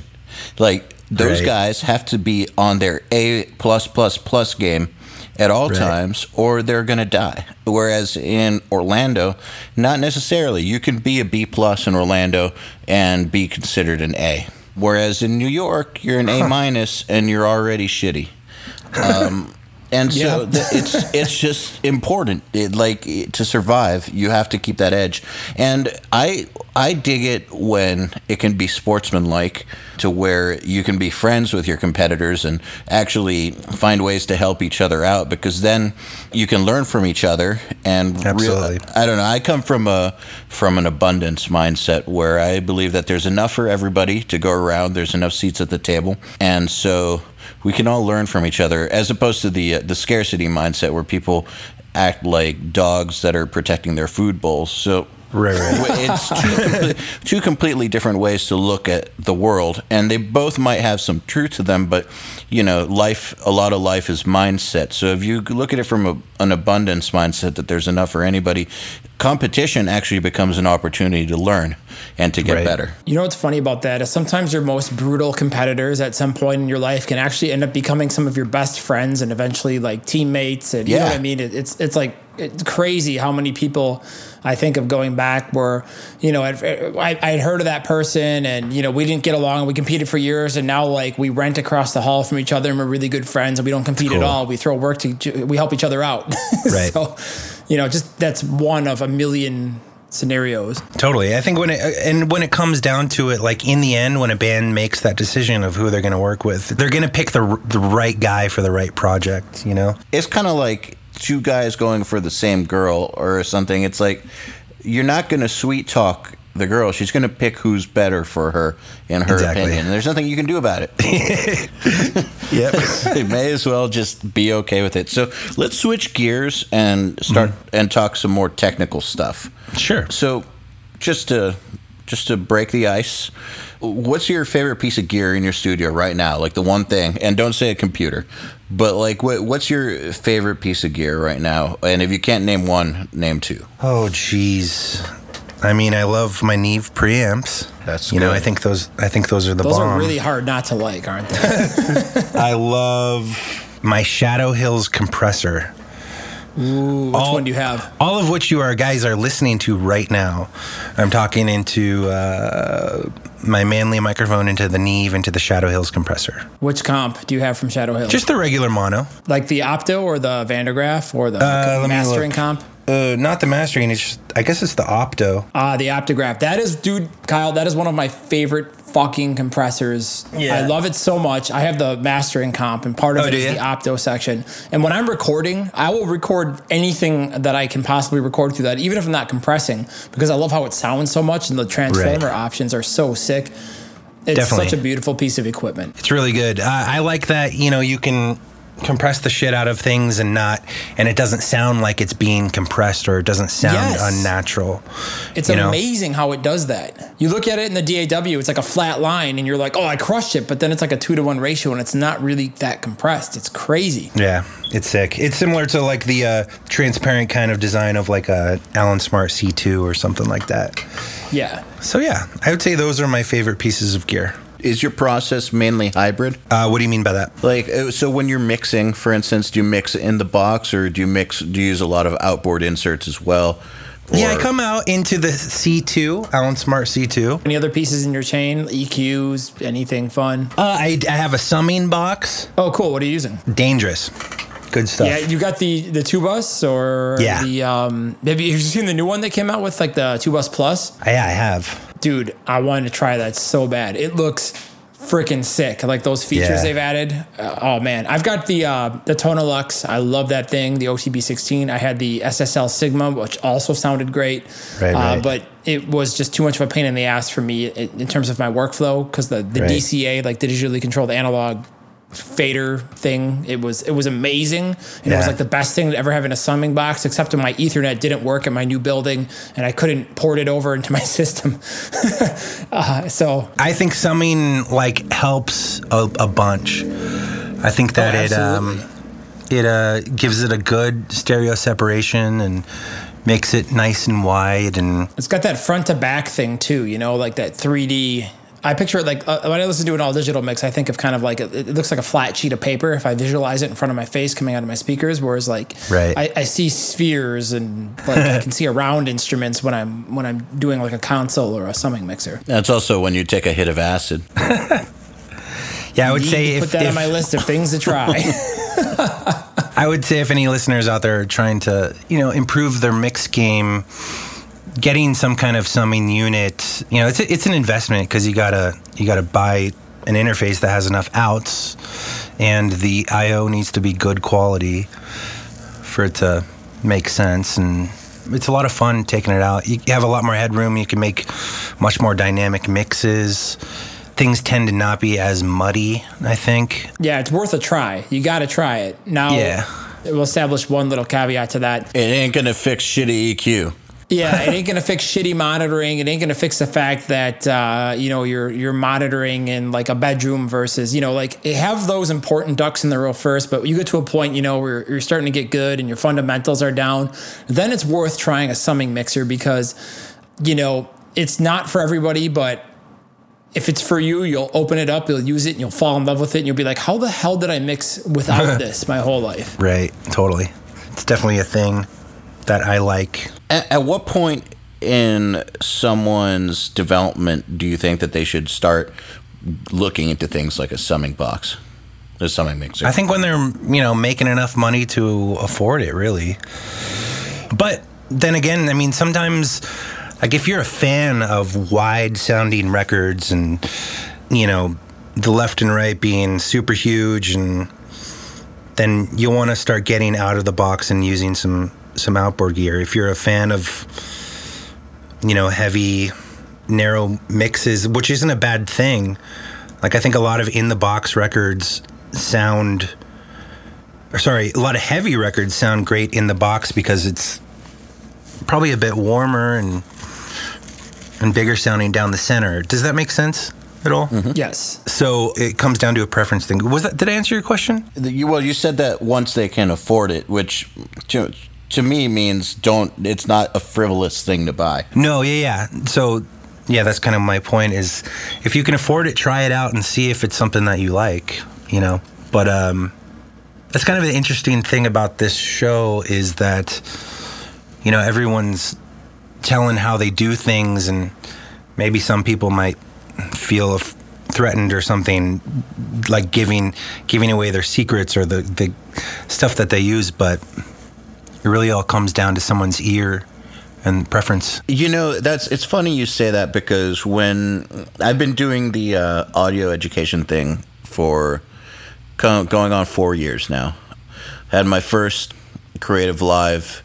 Like those Right. guys have to be on their A plus plus plus game at all Right. times or they're going to die. Whereas in Orlando, not necessarily. You can be a B plus in Orlando and be considered an A. Whereas in New York, you're an A minus and you're already shitty. Um, and so it's it's just important. It, like to survive, you have to keep that edge. And I I dig it when it can be sportsmanlike to where you can be friends with your competitors and actually find ways to help each other out because then you can learn from each other and real- Absolutely. I don't know. I come from a from an abundance mindset where I believe that there's enough for everybody to go around. There's enough seats at the table, and so we can all learn from each other, as opposed to the uh, the scarcity mindset where people act like dogs that are protecting their food bowls. So. Right, right. It's two, complete, two completely different ways to look at the world, and they both might have some truth to them. But you know, life, a lot of life is mindset. So if you look at it from a, an abundance mindset, that there's enough for anybody, competition actually becomes an opportunity to learn and to get Right. better. You know what's funny about that is sometimes your most brutal competitors at some point in your life can actually end up becoming some of your best friends and eventually like teammates. And you know what I mean? It, it's it's like it's crazy how many people I think of going back where you know I'd, heard of that person and you know we didn't get along we competed for years and now like we rent across the hall from each other and we're really good friends and we don't compete at all. We throw work to we help each other out. Right. so you know just that's one of a million scenarios. Totally. I think when it and when it comes down to it, like in the end, when a band makes that decision of who they're going to work with, they're going to pick the the right guy for the right project. You know. It's kind of like two guys going for the same girl or something. It's like you're not going to sweet talk the girl. She's going to pick who's better for her in her Exactly. opinion. And there's nothing you can do about it. Yep. you may as well just be okay with it. So let's switch gears and start mm-hmm. and talk some more technical stuff. sure. So just to just to break the ice, what's your favorite piece of gear in your studio right now? Like the one thing, and don't say a computer, but like what, what's your favorite piece of gear right now? And if you can't name one, name two. Oh, jeez. I mean, I love my Neve preamps. That's you know. I think those. I think those are the balls. Those bomb. are really hard not to like, aren't they? I love my Shadow Hills compressor. Ooh, which All- one do you have? All of which you are guys are listening to right now. I'm talking into uh, my manly microphone, into the Neve, into the Shadow Hills compressor. Which comp do you have from Shadow Hills? Just the regular mono. like the Opto or the Vandergraph or the Uh, mastering comp? Uh, not the mastering. It's just, I guess it's the opto. Ah, the Optograph. That is, dude, Kyle. That is one of my favorite fucking compressors. Yeah. I love it so much. I have the mastering comp, and part of Oh, it is ya? the Opto section. And when I'm recording, I will record anything that I can possibly record through that, even if I'm not compressing, because I love how it sounds so much, and the transformer Right. options are so sick. It's Definitely. such a beautiful piece of equipment. It's really good. I, I like that. You know, you can compress the shit out of things and not, and it doesn't sound like it's being compressed or it doesn't sound Yes. unnatural. It's you know? amazing how it does that. You look at it in the DAW, it's like a flat line, and you're like, oh, I crushed it. But then it's like a two to one ratio, and it's not really that compressed. It's crazy. Yeah, it's sick. It's similar to like the uh, transparent kind of design of like a Allen Smart C2 or something like that. Yeah. So yeah, I would say those are my favorite pieces of gear. Is your process mainly hybrid? Uh, what do you mean by that? Like, uh, so when you're mixing, for instance, do you mix in the box or do you mix, do you use a lot of outboard inserts as well? Yeah, I come out into the C2, Allen Smart C2. Any other pieces in your chain? EQs, anything fun? Uh, I, I have a summing box. Oh, cool. What are you using? Dangerous. Good stuff. Yeah, you got the the two bus or Yeah. the um. Have you, have you seen the new one that came out with like the two bus plus? yeah, I have. Dude, I want to try that so bad. It looks freaking sick. Like those features Yeah. they've added. Uh, oh man, I've got the uh, the Tonelux. I love that thing. The OTB 16. I had the SSL Sigma, which also sounded great. Right, uh, right. But it was just too much of a pain in the ass for me in, in terms of my workflow because the the Right. DCA, like the digitally controlled analog fader thing. It was it was amazing, and it was like the best thing to ever have in a summing box. Except when my Ethernet didn't work at my new building, and I couldn't port it over into my system. uh, so I think summing like helps a, a bunch. I think that it um, it uh, gives it a good stereo separation and makes it nice and wide and It's got that front to back thing too, you know, like that 3D. I picture it like uh, when I listen to an all digital mix, I think of kind of like a, it looks like a flat sheet of paper if I visualize it in front of my face coming out of my speakers. Whereas like Right. I, I see spheres and like I can see around instruments when I'm when I'm doing like a console or a summing mixer. That's also when you take a hit of acid. yeah, I would Need say to if, put that if on my list of things to try. I would say if any listeners out there are trying to, you know, improve their mix game, getting some kind of summing unit, you know, it's a, it's an investment because you gotta you gotta buy an interface that has enough outs, and the I/O needs to be good quality for it to make sense and. It's a lot of fun taking it out. You have a lot more headroom. You can make much more dynamic mixes. Things tend to not be as muddy, I think. yeah, it's worth a try. You got to try it. Now, Yeah. we'll establish one little caveat to that. It ain't gonna fix shitty EQ. Yeah, it ain't gonna fix shitty monitoring. It ain't gonna fix the fact that uh, you know you're you're monitoring in like a bedroom versus you know like have those important ducks in the row first. But you get to a point you know where you're starting to get good and your fundamentals are down. Then it's worth trying a summing mixer because you know it's not for everybody, but if it's for you, you'll open it up, you'll use it, and you'll fall in love with it, and you'll be like, "How the hell did I mix without this my whole life?" Right, totally. It's definitely a thing that I like. At, at what point in someone's development do you think that they should start looking into things like a summing box, a summing mixer? I think when they're, you know, making enough money to afford it, really. But then again, I mean, sometimes, like, if you're a fan of wide sounding records and, you know, the left and right being super huge, and then you'll want to start getting out of the box and using some some outboard gear. If you're a fan of, you know, heavy, narrow mixes, which isn't a bad thing. Like I think a lot of in the box records sound or sorry, a lot of heavy records sound great in the box because it's probably a bit warmer and and bigger sounding down the center. Does that make sense at all? Mm-hmm. Yes. So it comes down to a preference thing. Was that did I answer your question? The- you, well, you said that once they can afford it, which to, to me means don't. It's not a frivolous thing to buy. No, yeah, yeah. So yeah, that's kind of my point is if you can afford it, try it out and see if it's something that you like, you know. But um that's kind of the interesting thing about this show is that you know, everyone's telling how they do things and maybe some people might feel threatened or something like giving giving away their secrets or the the stuff that they use, but it really all comes down to someone's ear and preference. You know, that's it's funny you say that because when I've been doing the uh, audio education thing for co- going on four years now, had my first creative live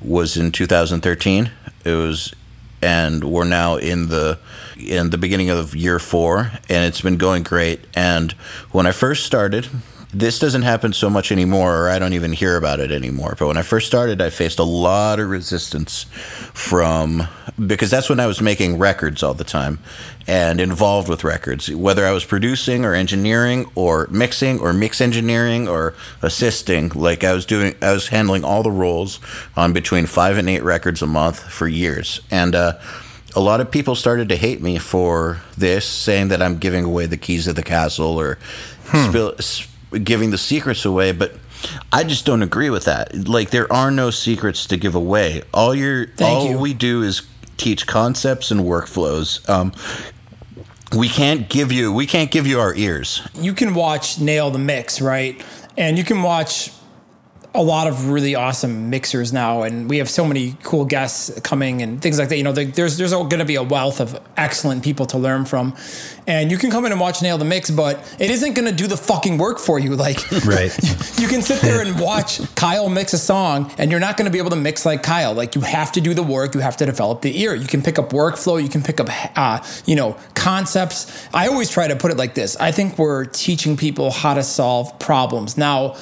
was in 2013. It was, and we're now in the in the beginning of year four, and it's been going great. And when I first started, this doesn't happen so much anymore, or I don't even hear about it anymore. But when I first started, I faced a lot of resistance from because that's when I was making records all the time and involved with records, whether I was producing or engineering or mixing or mix engineering or assisting. Like I was doing, I was handling all the roles on between five and eight records a month for years, and. uh a lot of people started to hate me for this, saying that I'm giving away the keys of the castle or spill, s- giving the secrets away. But I just don't agree with that. Like there are no secrets to give away. All your Thank all you. we do is teach concepts and workflows. Um, we can't give you we can't give you our ears. you can watch Nail the Mix, right? And you can watch a lot of really awesome mixers now, and we have so many cool guests coming and things like that. You know, there's there's going to be a wealth of excellent people to learn from, and you can come in and watch Nail the Mix, but it isn't going to do the fucking work for you. Like, right? you, you can sit there and watch Kyle mix a song, and you're not going to be able to mix like Kyle. Like, you have to do the work. You have to develop the ear. You can pick up workflow. You can pick up, uh, you know, concepts. I always try to put it like this. I think we're teaching people how to solve problems now.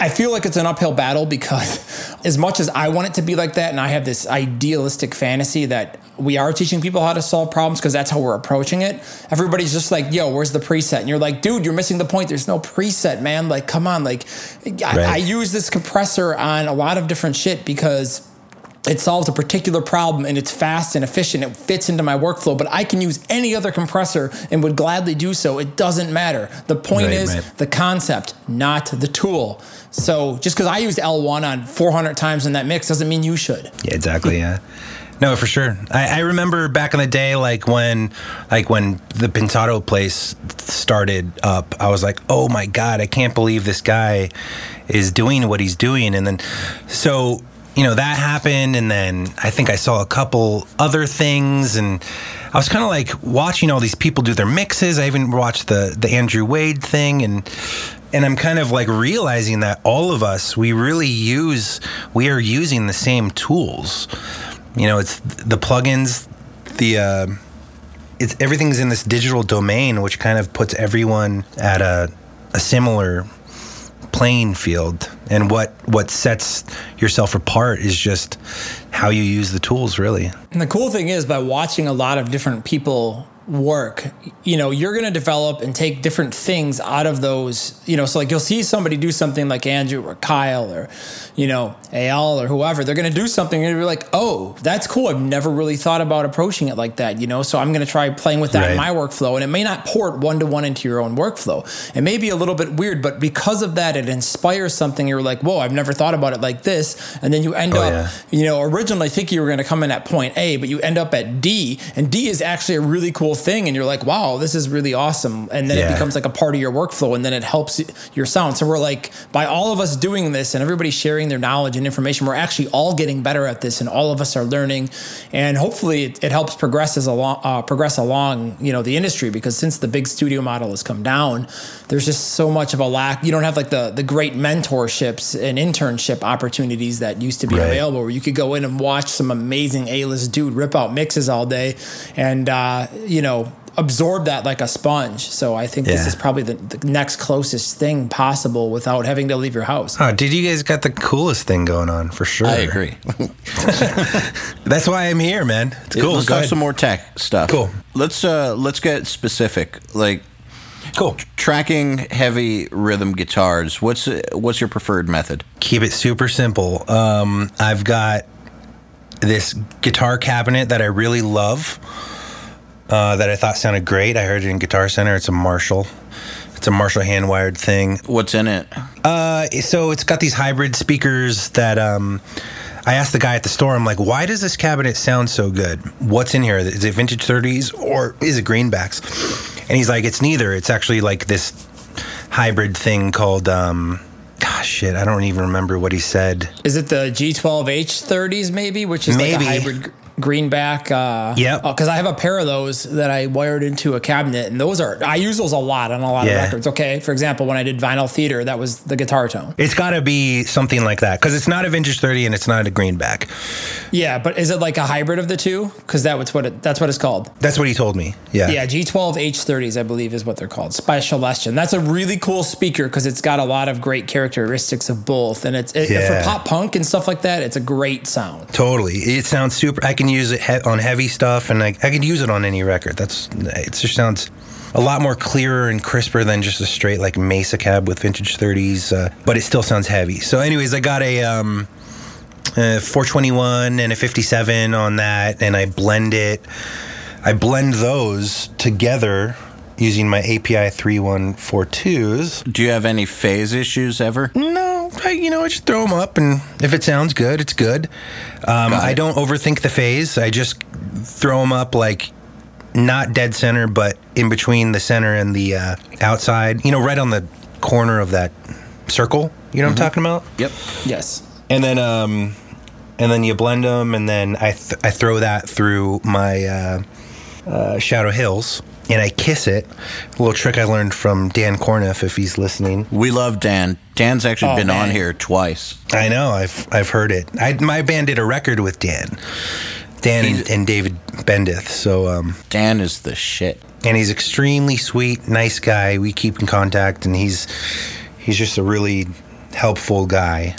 I feel like it's an uphill battle because, as much as I want it to be like that, and I have this idealistic fantasy that we are teaching people how to solve problems because that's how we're approaching it. Everybody's just like, yo, where's the preset? And you're like, dude, you're missing the point. There's no preset, man. Like, come on. Like, right. I, I use this compressor on a lot of different shit because it solves a particular problem and it's fast and efficient. It fits into my workflow, but I can use any other compressor and would gladly do so. It doesn't matter. The point right, is right. the concept, not the tool. So just because I used L1 on 400 times in that mix doesn't mean you should. Yeah, exactly. Yeah. No, for sure. I, I, remember back in the day, like when, like when the Pintado place started up, I was like, "Oh my god, I can't believe this guy is doing what he's doing." And then, so you know that happened and then i think i saw a couple other things and i was kind of like watching all these people do their mixes. I even watched the the andrew wade thing and and i'm kind of like realizing that all of us we really use we are using the same tools. You know it's the plugins the uh it's everything's in this digital domain which kind of puts everyone at a a similar playing field. And what what sets yourself apart is just how you use the tools really. And the cool thing is by watching a lot of different people work. You know you're going to develop and take different things out of those you know so like you'll see somebody do something like andrew or kyle or you know al or whoever they're going to do something and you're like oh that's cool. I've never really thought about approaching it like that you know? So i'm going to try playing with that right. in my workflow and it may not port one to one into your own workflow. It may be a little bit weird but because of that it inspires something. You're like whoa i've never thought about it like this and then you end oh, up yeah. you know originally think you were going to come in at point a but you end up at d and d is actually a really cool thing and you're like wow this is really awesome. And then yeah. it becomes like a part of your workflow and then it helps your sound. So we're like by all of us doing this and everybody sharing their knowledge and information we're actually all getting better at this and all of us are learning. And hopefully it, it helps progress as along uh, progress along you know the industry because since the big studio model has come down there's just so much of a lack you don't have like the the great mentorships and internship opportunities that used to be right. available where you could go in and watch some amazing a-list dude rip out mixes all day and uh, you know absorb that like a sponge. So I think yeah. this is probably the, the, next closest thing possible without having to leave your house. Oh, did you guys got the coolest thing going on for sure? I agree. That's why I'm here, man. It's cool. Let's Go some more tech stuff. Cool. Let's uh let's get specific. Like Cool. Tracking heavy rhythm guitars. What's what's your preferred method? Keep it super simple. Um, I've got this guitar cabinet that I really love uh, that I thought sounded great. I heard it in Guitar Center. It's a Marshall. It's a Marshall hand wired thing. What's in it? Uh, so it's got these hybrid speakers that um, I asked the guy at the store. I'm like, why does this cabinet sound so good? What's in here? Is it vintage 30s or is it greenbacks? And he's like, it's neither. It's actually like this hybrid thing called. Um, gosh, shit, I don't even remember what he said. Is it the G12H 30s maybe, which is maybe. like a hybrid greenback. Uh, yeah. Because uh, I have a pair of those that I wired into a cabinet, and those are I use those a lot on a lot yeah. of records. Okay, for example, when I did vinyl theater, that was the guitar tone. It's got to be something like that because it's not a vintage thirty and it's not a greenback. Yeah, but is it like a hybrid of the two? Because that was what it, that's what it's called. That's what he told me. Yeah. Yeah, G12 H30s, I believe, is what they're called. Special Celestion. That's a really cool speaker because it's got a lot of great characteristics of both, and it's it, yeah. for pop punk and stuff like that. It's a great sound. Totally, it sounds super. I can use it he- on heavy stuff, and I, I could use it on any record. That's it. Just sounds a lot more clearer and crisper than just a straight like Mesa cab with vintage 30s, uh, but it still sounds heavy. So, anyways, I got a, um, a 421 and a 57 on that, and I blend it. I blend those together using my API 3142s. Do you have any phase issues ever? No, I, you know, I just throw them up, and if it sounds good, it's good. Um, I don't overthink the phase. I just throw them up like not dead center, but in between the center and the uh, outside. You know, right on the corner of that circle. You know what I'm talking about? Yep. Yes. and then um and then you blend them and then i th- i throw that through my uh, uh, shadow hills and i kiss it. A little trick i learned from dan Korneff if he's listening. We love Dan. Dan's actually Oh, been on here twice. i know. I've i've heard it. I, my band did a record with dan. Dan and, and david Bendeth. So um Dan is the shit. and he's extremely sweet nice guy. We keep in contact and he's he's just a really helpful guy.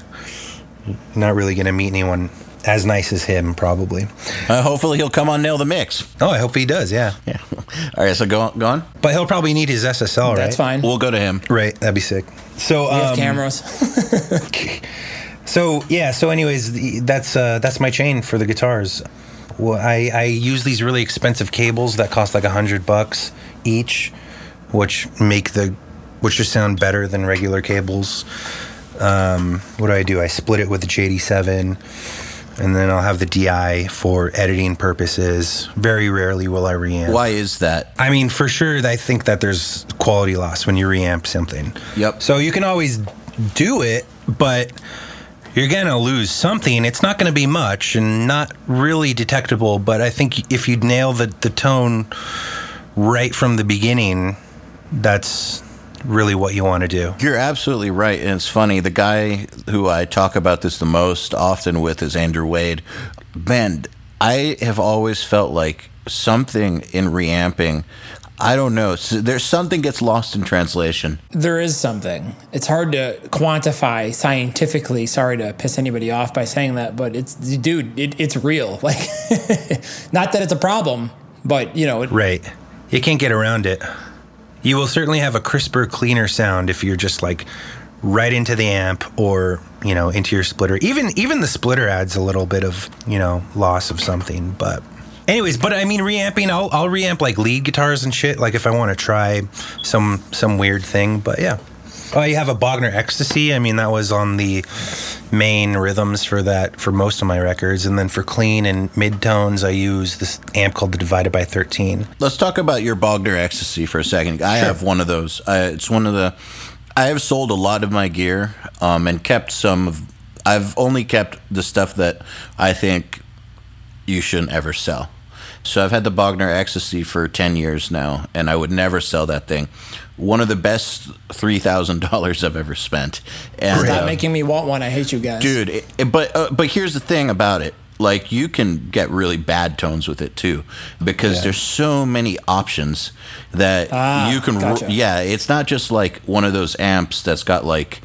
Not really gonna meet anyone as nice as him probably Uh, hopefully he'll come on Nail the Mix. oh i hope he does yeah Yeah. All right, so go on. Go on. But he'll probably need his SSL, right? That's fine. We'll go to him. Right, that'd be sick. So, we have um, cameras. so yeah. So, anyways, that's uh, that's my chain for the guitars. Well, I I use these really expensive cables that cost like a hundred bucks each, which make the which just sound better than regular cables. Um, what do I do? I split it with the JD7, and then I'll have the DI for editing purposes. Very rarely will I reamp. Why is that? I mean, for sure, I think that there's quality loss when you reamp something. Yep. So you can always do it, but you're going to lose something. It's not going to be much and not really detectable, but I think if you nail the, the tone right from the beginning, that's really what you want to do. You're absolutely right. And it's funny. The guy who I talk about this the most often with is Andrew Wade. Man, I have always felt like something in reamping, I don't know. There's something gets lost in translation. there is something. It's hard to quantify scientifically. Sorry to piss anybody off by saying that, but it's dude, it, it's real. Like, not that it's a problem, but you know, it, Right. You can't get around it. You will certainly have a crisper, cleaner sound if you're just like right into the amp or, you know, into your splitter. Even even the splitter adds a little bit of, you know, loss of something, but anyways, but I mean reamping, I'll I'll reamp like lead guitars and shit like if I want to try some some weird thing, but yeah. Oh, you have a Bogner Ecstasy. I mean, that was on the main rhythms for that for most of my records, and then for clean and mid tones, I use this amp called the Divided by Thirteen. Let's talk about your Bogner Ecstasy for a second. I have one of those. Uh, it's one of the. I have sold a lot of my gear um, and kept some of. I've only kept the stuff that I think you shouldn't ever sell. So I've had the Bogner Ecstasy for 10 years now, and I would never sell that thing. One of the best $3,000 I've ever spent. And, stop uh, making me want one. I hate you guys. dude it, it- but uh, but here's the thing about it like you can get really bad tones with it too because Yeah. there's so many options that Ah, you can ro- gotcha. yeah it's not just like one of those amps that's got like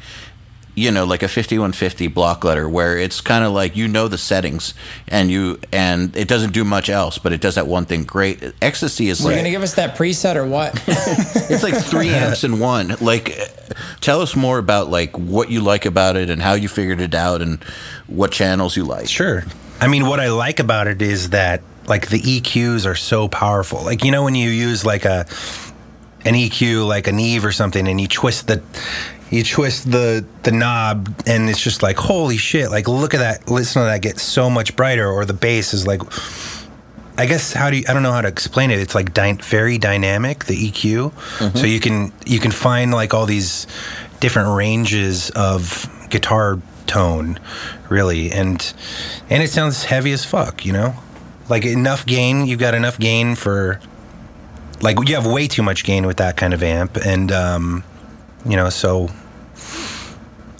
you know like a 5150 block letter where it's kind of like you know the settings and you and it doesn't do much else but it does that one thing great ecstasy is You're like gonna give us that preset or what? it's like three amps in one. Like, uh, tell us more about like what you like about it and how you figured it out and what channels you like. Sure. I mean, what I like about it is that like the EQs are so powerful. Like you know when you use like a an EQ like an Neve or something, and you twist the you twist the the knob, and it's just like holy shit! Like look at that, listen to that get so much brighter. Or the bass is like. I guess how do you, I don't know how to explain it. It's like dy- very dynamic, the EQ. So mm-hmm. you can you can find like all these different ranges of guitar tone, really, and and it sounds heavy as fuck. You know, like enough gain. You've got enough gain for like you have way too much gain with that kind of amp, and um, you know, so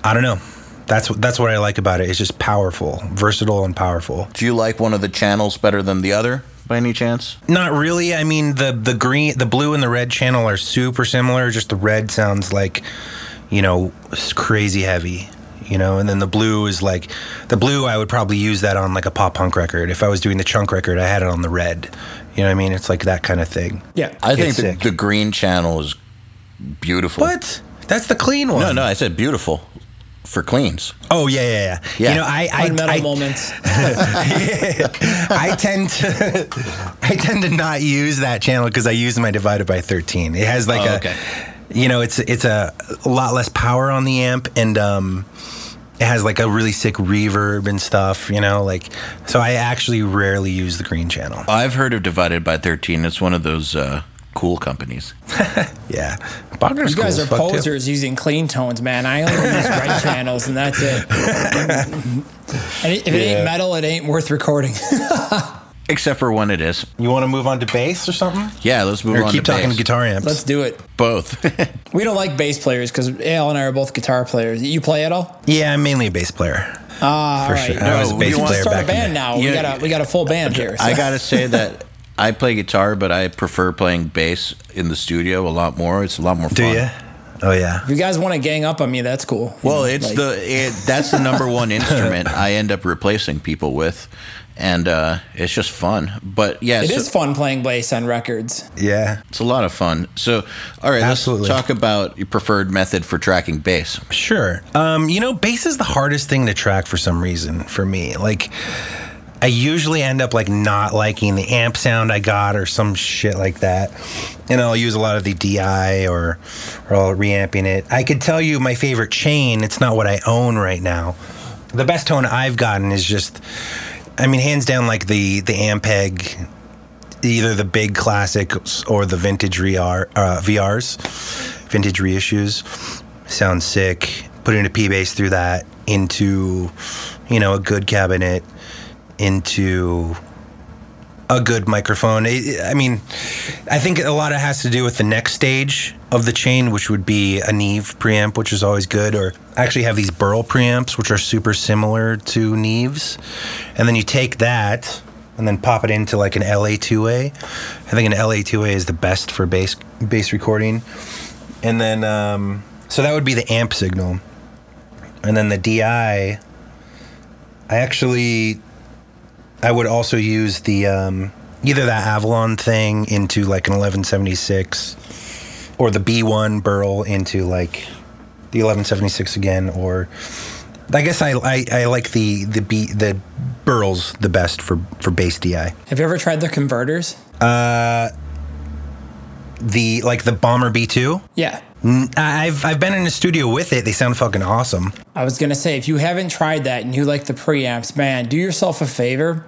I don't know. That's what that's what I like about it. It's just powerful, versatile, and powerful. Do you like one of the channels better than the other by any chance? Not really. I mean, the the green, the blue, and the red channel are super similar. Just the red sounds like, you know, crazy heavy. You know, and then the blue is like, the blue. I would probably use that on like a pop punk record. If I was doing the chunk record, I had it on the red. You know what I mean? It's like that kind of thing. yeah. I think It's the, sick. the green channel is beautiful. What? That's the clean one. No, no, I said beautiful for cleans. Oh yeah, yeah, yeah. Yeah. You know, I I, Fundamental I, moments. I tend to I tend to not use that channel because I use my divided by thirteen. It has like Oh, a okay. you know it's it's a, a lot less power on the amp and um it has like a really sick reverb and stuff. You know, like so I actually rarely use the green channel. I've heard of Divided by 13. It's one of those uh, cool companies. Yeah, Bogner's You guys cool are as fuck, too. posers using clean tones, man. I only use red channels, and that's it. and if it Yeah. ain't metal, it ain't worth recording. Except for when it is. You want to move on to bass or something? Yeah, let's move Or on keep to talking bass. guitar amps. Let's do it. Both. We don't like bass players because Al and I are both guitar players. You play at all? yeah, I'm mainly a bass player. Ah, for all right. sure. I was a No, bass you want player Start a in band the- now. We Yeah. got a we got a full band here. so- I gotta say that I play guitar, but I prefer playing bass in the studio a lot more. It's a lot more fun. Do fun. you? Oh yeah. If you guys want to gang up on me, that's cool. You Well, know, it's like- the it, that's the number one instrument I end up replacing people with, and uh, it's just fun. But yeah, It so is fun playing bass on records. Yeah. it's a lot of fun. So, all right, Absolutely. let's talk about your preferred method for tracking bass. Sure. Um, you know, bass is the hardest thing to track for some reason for me. Like, I usually end up like not liking the amp sound I got or some shit like that. And I'll use a lot of the DI or or I'll reamping it. I could tell you my favorite chain, it's not what I own right now. The best tone I've gotten is just I mean, hands down like the the Ampeg either the big classics or the vintage VR, uh, VRs, vintage reissues. Sounds sick. Putting a P bass through that into, you know, a good cabinet, into a good microphone. I mean, I think a lot of it has to do with the next stage of the chain, which would be a Neve preamp, which is always good. Or I actually have these Burl preamps, which are super similar to Neves. And then you take that and then pop it into like an LA2A. I think an LA2A is the best for bass bass recording. And then um, so that would be the amp signal. And then the DI I actually I would also use the um, either that Avalon thing into like an 1176 or the B1 Burl into like the 1176 again or I guess I, I, I like the the B the Burls the best for for bass DI. Have you ever tried their converters? Uh, the like the Bomber B2. Yeah. N- I've I've been in the studio with it. They sound fucking awesome. I was gonna say, if you haven't tried that and you like the preamps, man, do yourself a favor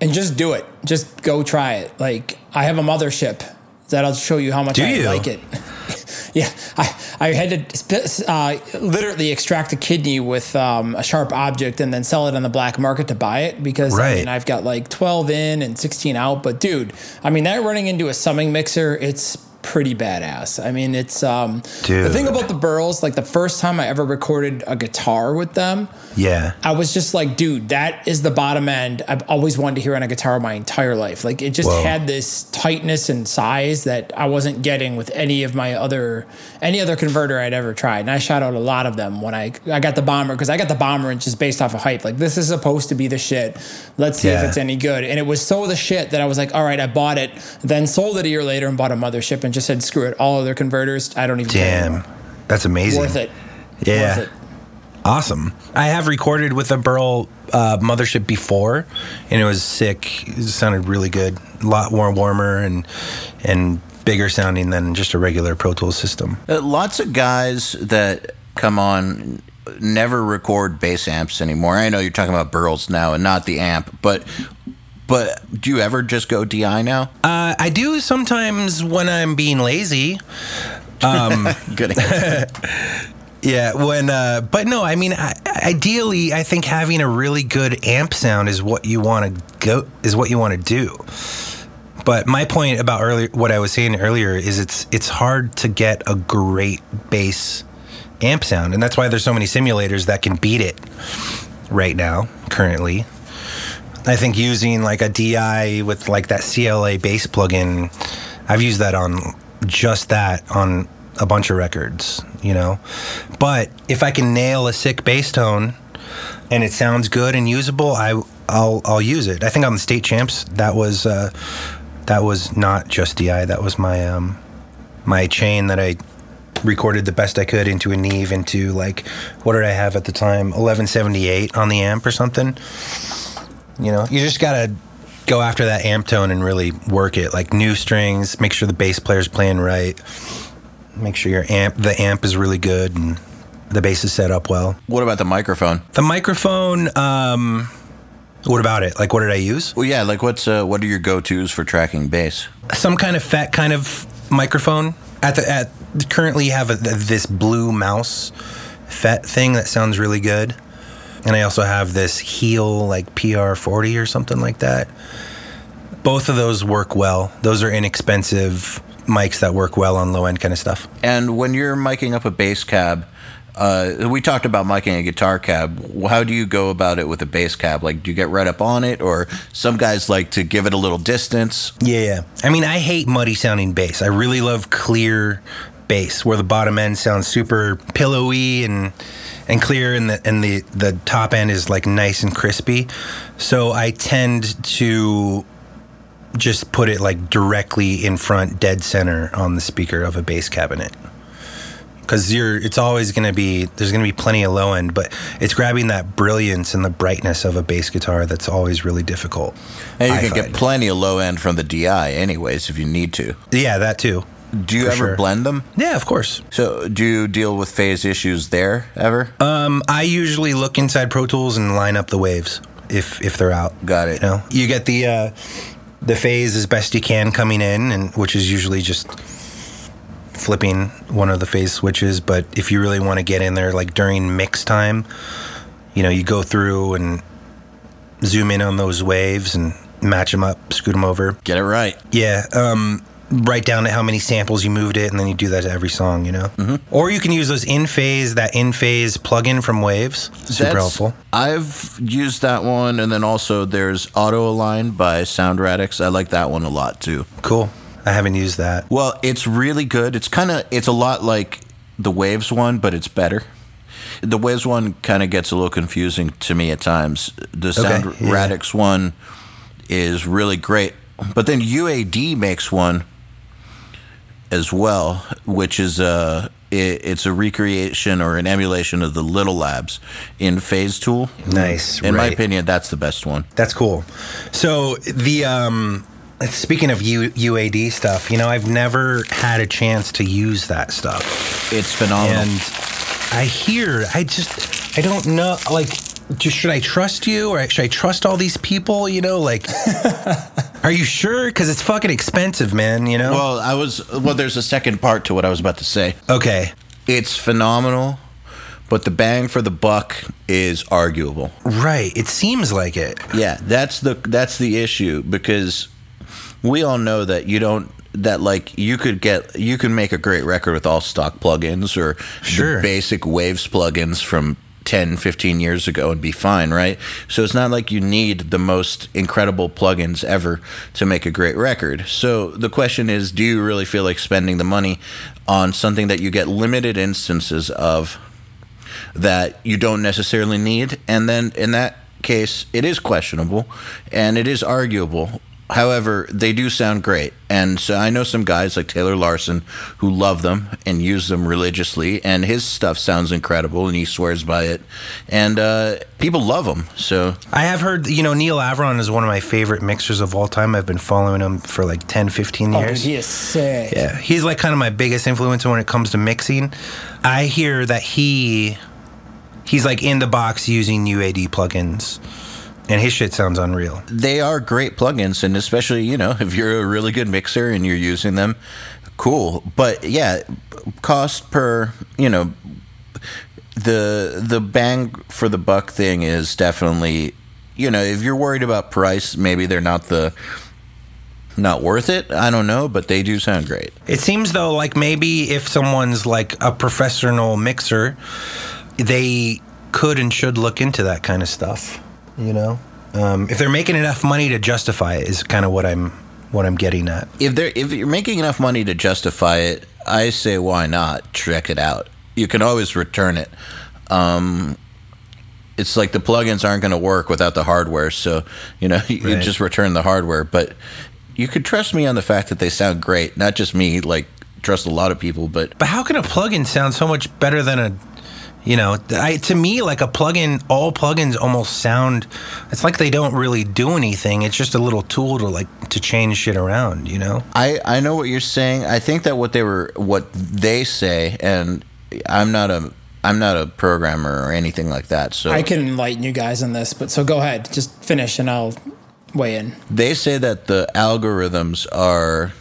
and just do it. Just go try it. Like I have a mothership that'll show you how much Do I you? like it. yeah, I I had to uh, literally extract a kidney with um, a sharp object and then sell it on the black market to buy it because I mean I've got like 12 in and 16 out. But dude, I mean that running into a summing mixer, it's pretty badass. I mean it's um the thing about the Burls, like the first time I ever recorded a guitar with them, Yeah. I was just like, dude, that is the bottom end I've always wanted to hear on a guitar my entire life. Like it just Whoa. had this tightness and size that I wasn't getting with any of my other any other converter I'd ever tried. And I shot out a lot of them when I I got the bomber because I got the bomber and just based off of hype. Like this is supposed to be the shit. Let's see if it's any good. And it was so the shit that I was like, all right, I bought it, then sold it a year later and bought a mothership and just said, screw it. All other converters, I don't even care Damn. anymore. That's amazing. Worth it. Yeah. Worth it. Awesome. I have recorded with a Burl uh, mothership before, and it was sick. It sounded really good. A lot more warmer and and bigger sounding than just a regular Pro Tools system. Uh, lots of guys that come on never record bass amps anymore. I know you're talking about Burls now and not the amp, but but do you ever just go DI now? Uh, I do sometimes when I'm being lazy. Good. answer. Yeah, when uh, but no, I mean, I, ideally, I think having a really good amp sound is what you want to go is what you want to do. But my point about earlier, what I was saying earlier, is it's it's hard to get a great bass amp sound, and that's why there's so many simulators that can beat it right now, currently. I think using like a DI with like that CLA bass plugin, I've used that on just that on a bunch of records, you know. But if I can nail a sick bass tone and it sounds good and usable, I I'll I'll use it. I think on the state champs that was uh, that was not just DI. That was my um my chain that I recorded the best I could into a Neve into like what did I have at the time 1178 on the amp or something. You know, you just gotta go after that amp tone and really work it. Like new strings, make sure the bass player's playing right. Make sure your amp, the amp is really good and the bass is set up well. what about the microphone? The microphone, um, What about it? Like, what did I use? Well, yeah, like what's uh, what are your go tos for tracking bass? Some kind of fat kind of microphone. At the at currently have a, this blue mouse FET thing that sounds really good, and I also have this Heil like PR40 or something like that. Both of those work well. Those are inexpensive mics that work well on low end kind of stuff. And when you're miking up a bass cab, uh, we talked about miking a guitar cab. How do you go about it with a bass cab? Like, do you get right up on it, or some guys like to give it a little distance? Yeah, yeah. I mean, I hate muddy sounding bass. I really love clear bass, where the bottom end sounds super pillowy and and clear, and the and the the top end is like nice and crispy. So I tend to just put it like directly in front, dead center on the speaker of a bass cabinet because you're it's always going to be there's going to be plenty of low end but it's grabbing that brilliance and the brightness of a bass guitar that's always really difficult And you I can find. get plenty of low end from the DI, anyways, if you need to. yeah that too Do you ever sure. blend them? yeah of course So, do you deal with phase issues there ever? um, i usually look inside pro tools and line up the waves if if they're out Got it. you know you get the uh the phase as best you can coming in and which is usually just flipping one of the phase switches but if you really want to get in there like during mix time you know you go through and zoom in on those waves and match them up scoot them over Get it right. yeah um write down to how many samples you moved it and then you do that to every song you know mm-hmm. or you can use those in phase that in phase plugin from waves super That's- helpful I've used that one, and then also there's Auto Align by Sound Radix. I like that one a lot too. cool i haven't used that Well, it's really good. It's kind of it's a lot like the Waves one, but it's better. The Waves one kind of gets a little confusing to me at times. The Sound yeah. Radix one is really great, but then UAD makes one as well, which is a it, it's a recreation or an emulation of the Little Labs in Phase Tool. Nice, In my opinion, that's the best one. That's cool. So the um speaking of U- UAD stuff, you know, I've never had a chance to use that stuff. It's phenomenal. And I hear I just I don't know like should I trust you or should I trust all these people, you know, like Are you sure cuz it's fucking expensive, man, you know? well, I was well. There's a second part to what I was about to say. okay. It's phenomenal, but the bang for the buck is arguable. Right. It seems like it. Yeah, that's the that's the issue because we all know that you don't that like you could get you can make a great record with all stock plugins or Sure. basic waves plugins from 10 15 years ago and be fine right so it's not like you need the most incredible plugins ever to make a great record so the question is do you really feel like spending the money on something that you get limited instances of that you don't necessarily need. And then in that case, it is questionable and it is arguable. However, they do sound great. And so I know some guys like Taylor Larson who love them and use them religiously. And his stuff sounds incredible and he swears by it. And uh, people love them. So I have heard, you know, Neal Avron is one of my favorite mixers of all time. I've been following him for like 10, 15 Oh, dude, years. he is sick. Yeah, he's like kind of my biggest influence when it comes to mixing. I hear that he he's like in the box using UAD plugins, and his shit sounds unreal. they are great plugins. And especially, you know, if you're a really good mixer and you're using them, cool. But yeah, cost per, you know, the the bang for the buck thing is definitely you know if you're worried about price maybe they're not the not worth it i don't know but they do sound great It seems though like maybe if someone's like a professional mixer, they could and should look into that kind of stuff. You know, um, if they're making enough money to justify it, is kind of what I'm what I'm getting at. if they're if you're making enough money to justify it i say why not check it out. You can always return it. Um it's like the plugins aren't going to work without the hardware so you know you, you Right. just return the hardware. But you could trust me on the fact that they sound great. Not just me like trust a lot of people but But how can a plugin sound so much better than a, you know, I, to me, like a plugin, all plugins almost sound, it's like they don't really do anything. It's just a little tool to like, to change shit around, you know? I, I know what you're saying. I think that what they were what they say, and I'm not a I'm not a programmer or anything like that. So I can enlighten you guys on this, but so go ahead, just finish and I'll weigh in. they say that the algorithms are,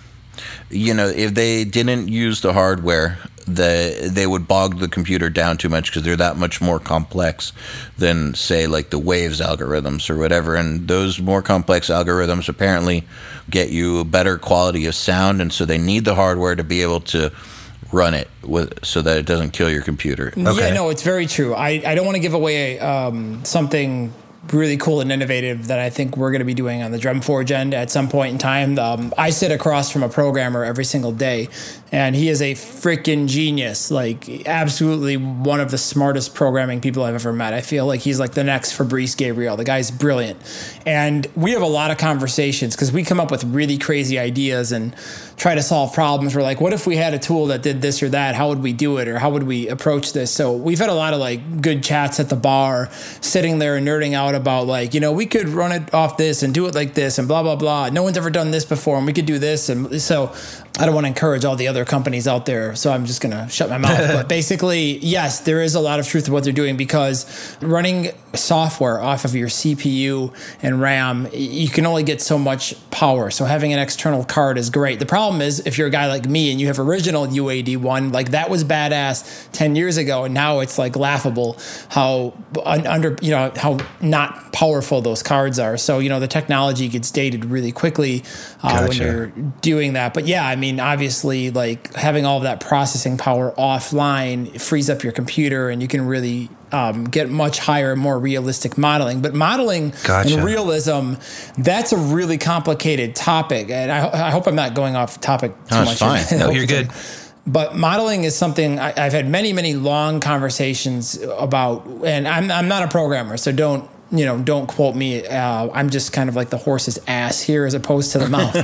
you know, if they didn't use the hardware, the they would bog the computer down too much because they're that much more complex than say like the waves algorithms or whatever. And those more complex algorithms apparently get you a better quality of sound, and so they need the hardware to be able to run it with so that it doesn't kill your computer. Okay. Yeah, no, it's very true. I, I don't want to give away um, something really cool and innovative that I think we're going to be doing on the Drumforge end at some point in time. Um, I sit across from a programmer every single day, and he is a freaking genius. Like, absolutely one of the smartest programming people I've ever met. I feel like he's like the next Fabrice Gabriel. The guy's brilliant. And we have a lot of conversations because we come up with really crazy ideas and try to solve problems. We're like, what if we had a tool that did this or that? How would we do it? Or how would we approach this? So we've had a lot of like good chats at the bar, sitting there and nerding out about like, you know, we could run it off this and do it like this and blah, blah, blah. No one's ever done this before and we could do this. And so I don't want to encourage all the other companies out there. So I'm just going to shut my mouth. but basically, yes, there is a lot of truth to what they're doing because running software off of your CPU and RAM, you can only get so much power. So having an external card is great. The problem is if you're a guy like me and you have original UAD one, like that was badass 10 years ago. And now it's like laughable how under, you know, how not powerful those cards are. So, you know, the technology gets dated really quickly uh, when you're doing that. But yeah, I mean, obviously, like having all of that processing power offline frees up your computer and you can really um, get much higher, more realistic modeling. But modeling Gotcha. and realism, that's a really complicated topic. And I, I hope I'm not going off topic too No, much. fine. No, you're good. But modeling is something I, I've had many, many long conversations about, and I'm I'm not a programmer, so don't you know don't quote me. Uh, I'm just kind of like the horse's ass here, as opposed to the mouth.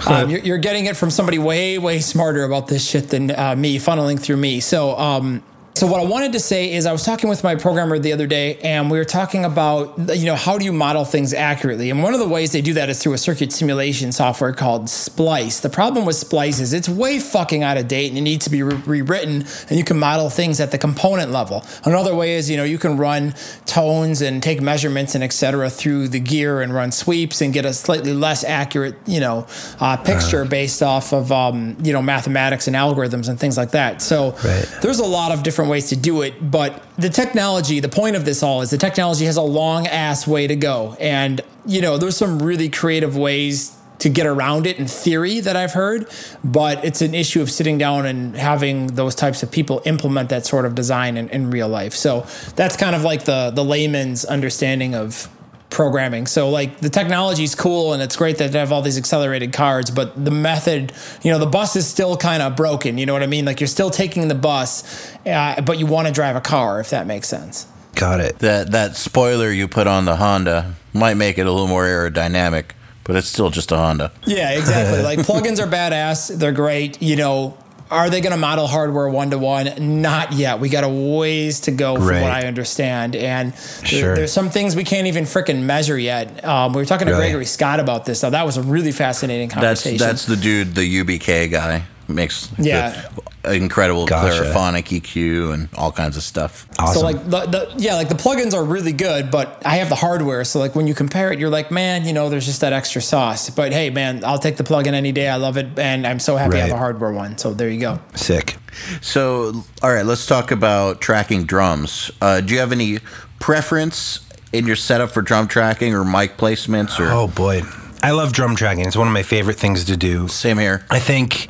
um, you're, you're getting it from somebody way, way smarter about this shit than uh, me, funneling through me. So. Um, so what I wanted to say is I was talking with my programmer the other day and we were talking about you know how do you model things accurately and one of the ways they do that is through a circuit simulation software called SPICE. The problem with SPICE is it's way fucking out of date and it needs to be re- rewritten and you can model things at the component level. Another way is you know you can run tones and take measurements and etc through the gear and run sweeps and get a slightly less accurate you know uh, picture based off of um, you know mathematics and algorithms and things like that. So Right. there's a lot of different ways to do it, but the technology, the point of this all is the technology has a long ass way to go. And, you know, there's some really creative ways to get around it in theory that I've heard, but it's an issue of sitting down and having those types of people implement that sort of design in, in real life. So that's kind of like the the layman's understanding of programming. So like the technology is cool and it's great that they have all these accelerated cards, but the method, you know, the bus is still kind of broken. You know what I mean? Like you're still taking the bus, uh, but you want to drive a car, if that makes sense. Got it. That that spoiler you put on the Honda might make it a little more aerodynamic, but it's still just a Honda. Yeah, exactly. like plugins are badass. They're great. You know, are they going to model hardware one to one? Not yet. We got a ways to go from what I understand. And there- there's some things we can't even freaking measure yet. Um, we were talking to Really? Gregory Scott about this. Now, that was a really fascinating That's conversation. that's the dude, the UBK guy, makes Yeah. incredible Gotcha. clariphonic EQ and all kinds of stuff. Awesome. So like the, the yeah, like the plugins are really good, but I have the hardware. So like when you compare it, you're like, man, you know, there's just that extra sauce. But hey, man, I'll take the plugin any day. I love it, and I'm so happy I have a hardware one. So there you go. Sick. So, all right, let's talk about tracking drums. Uh, do you have any preference in your setup for drum tracking or mic placements or Oh boy, I love drum tracking. It's one of my favorite things to do. same here? I think,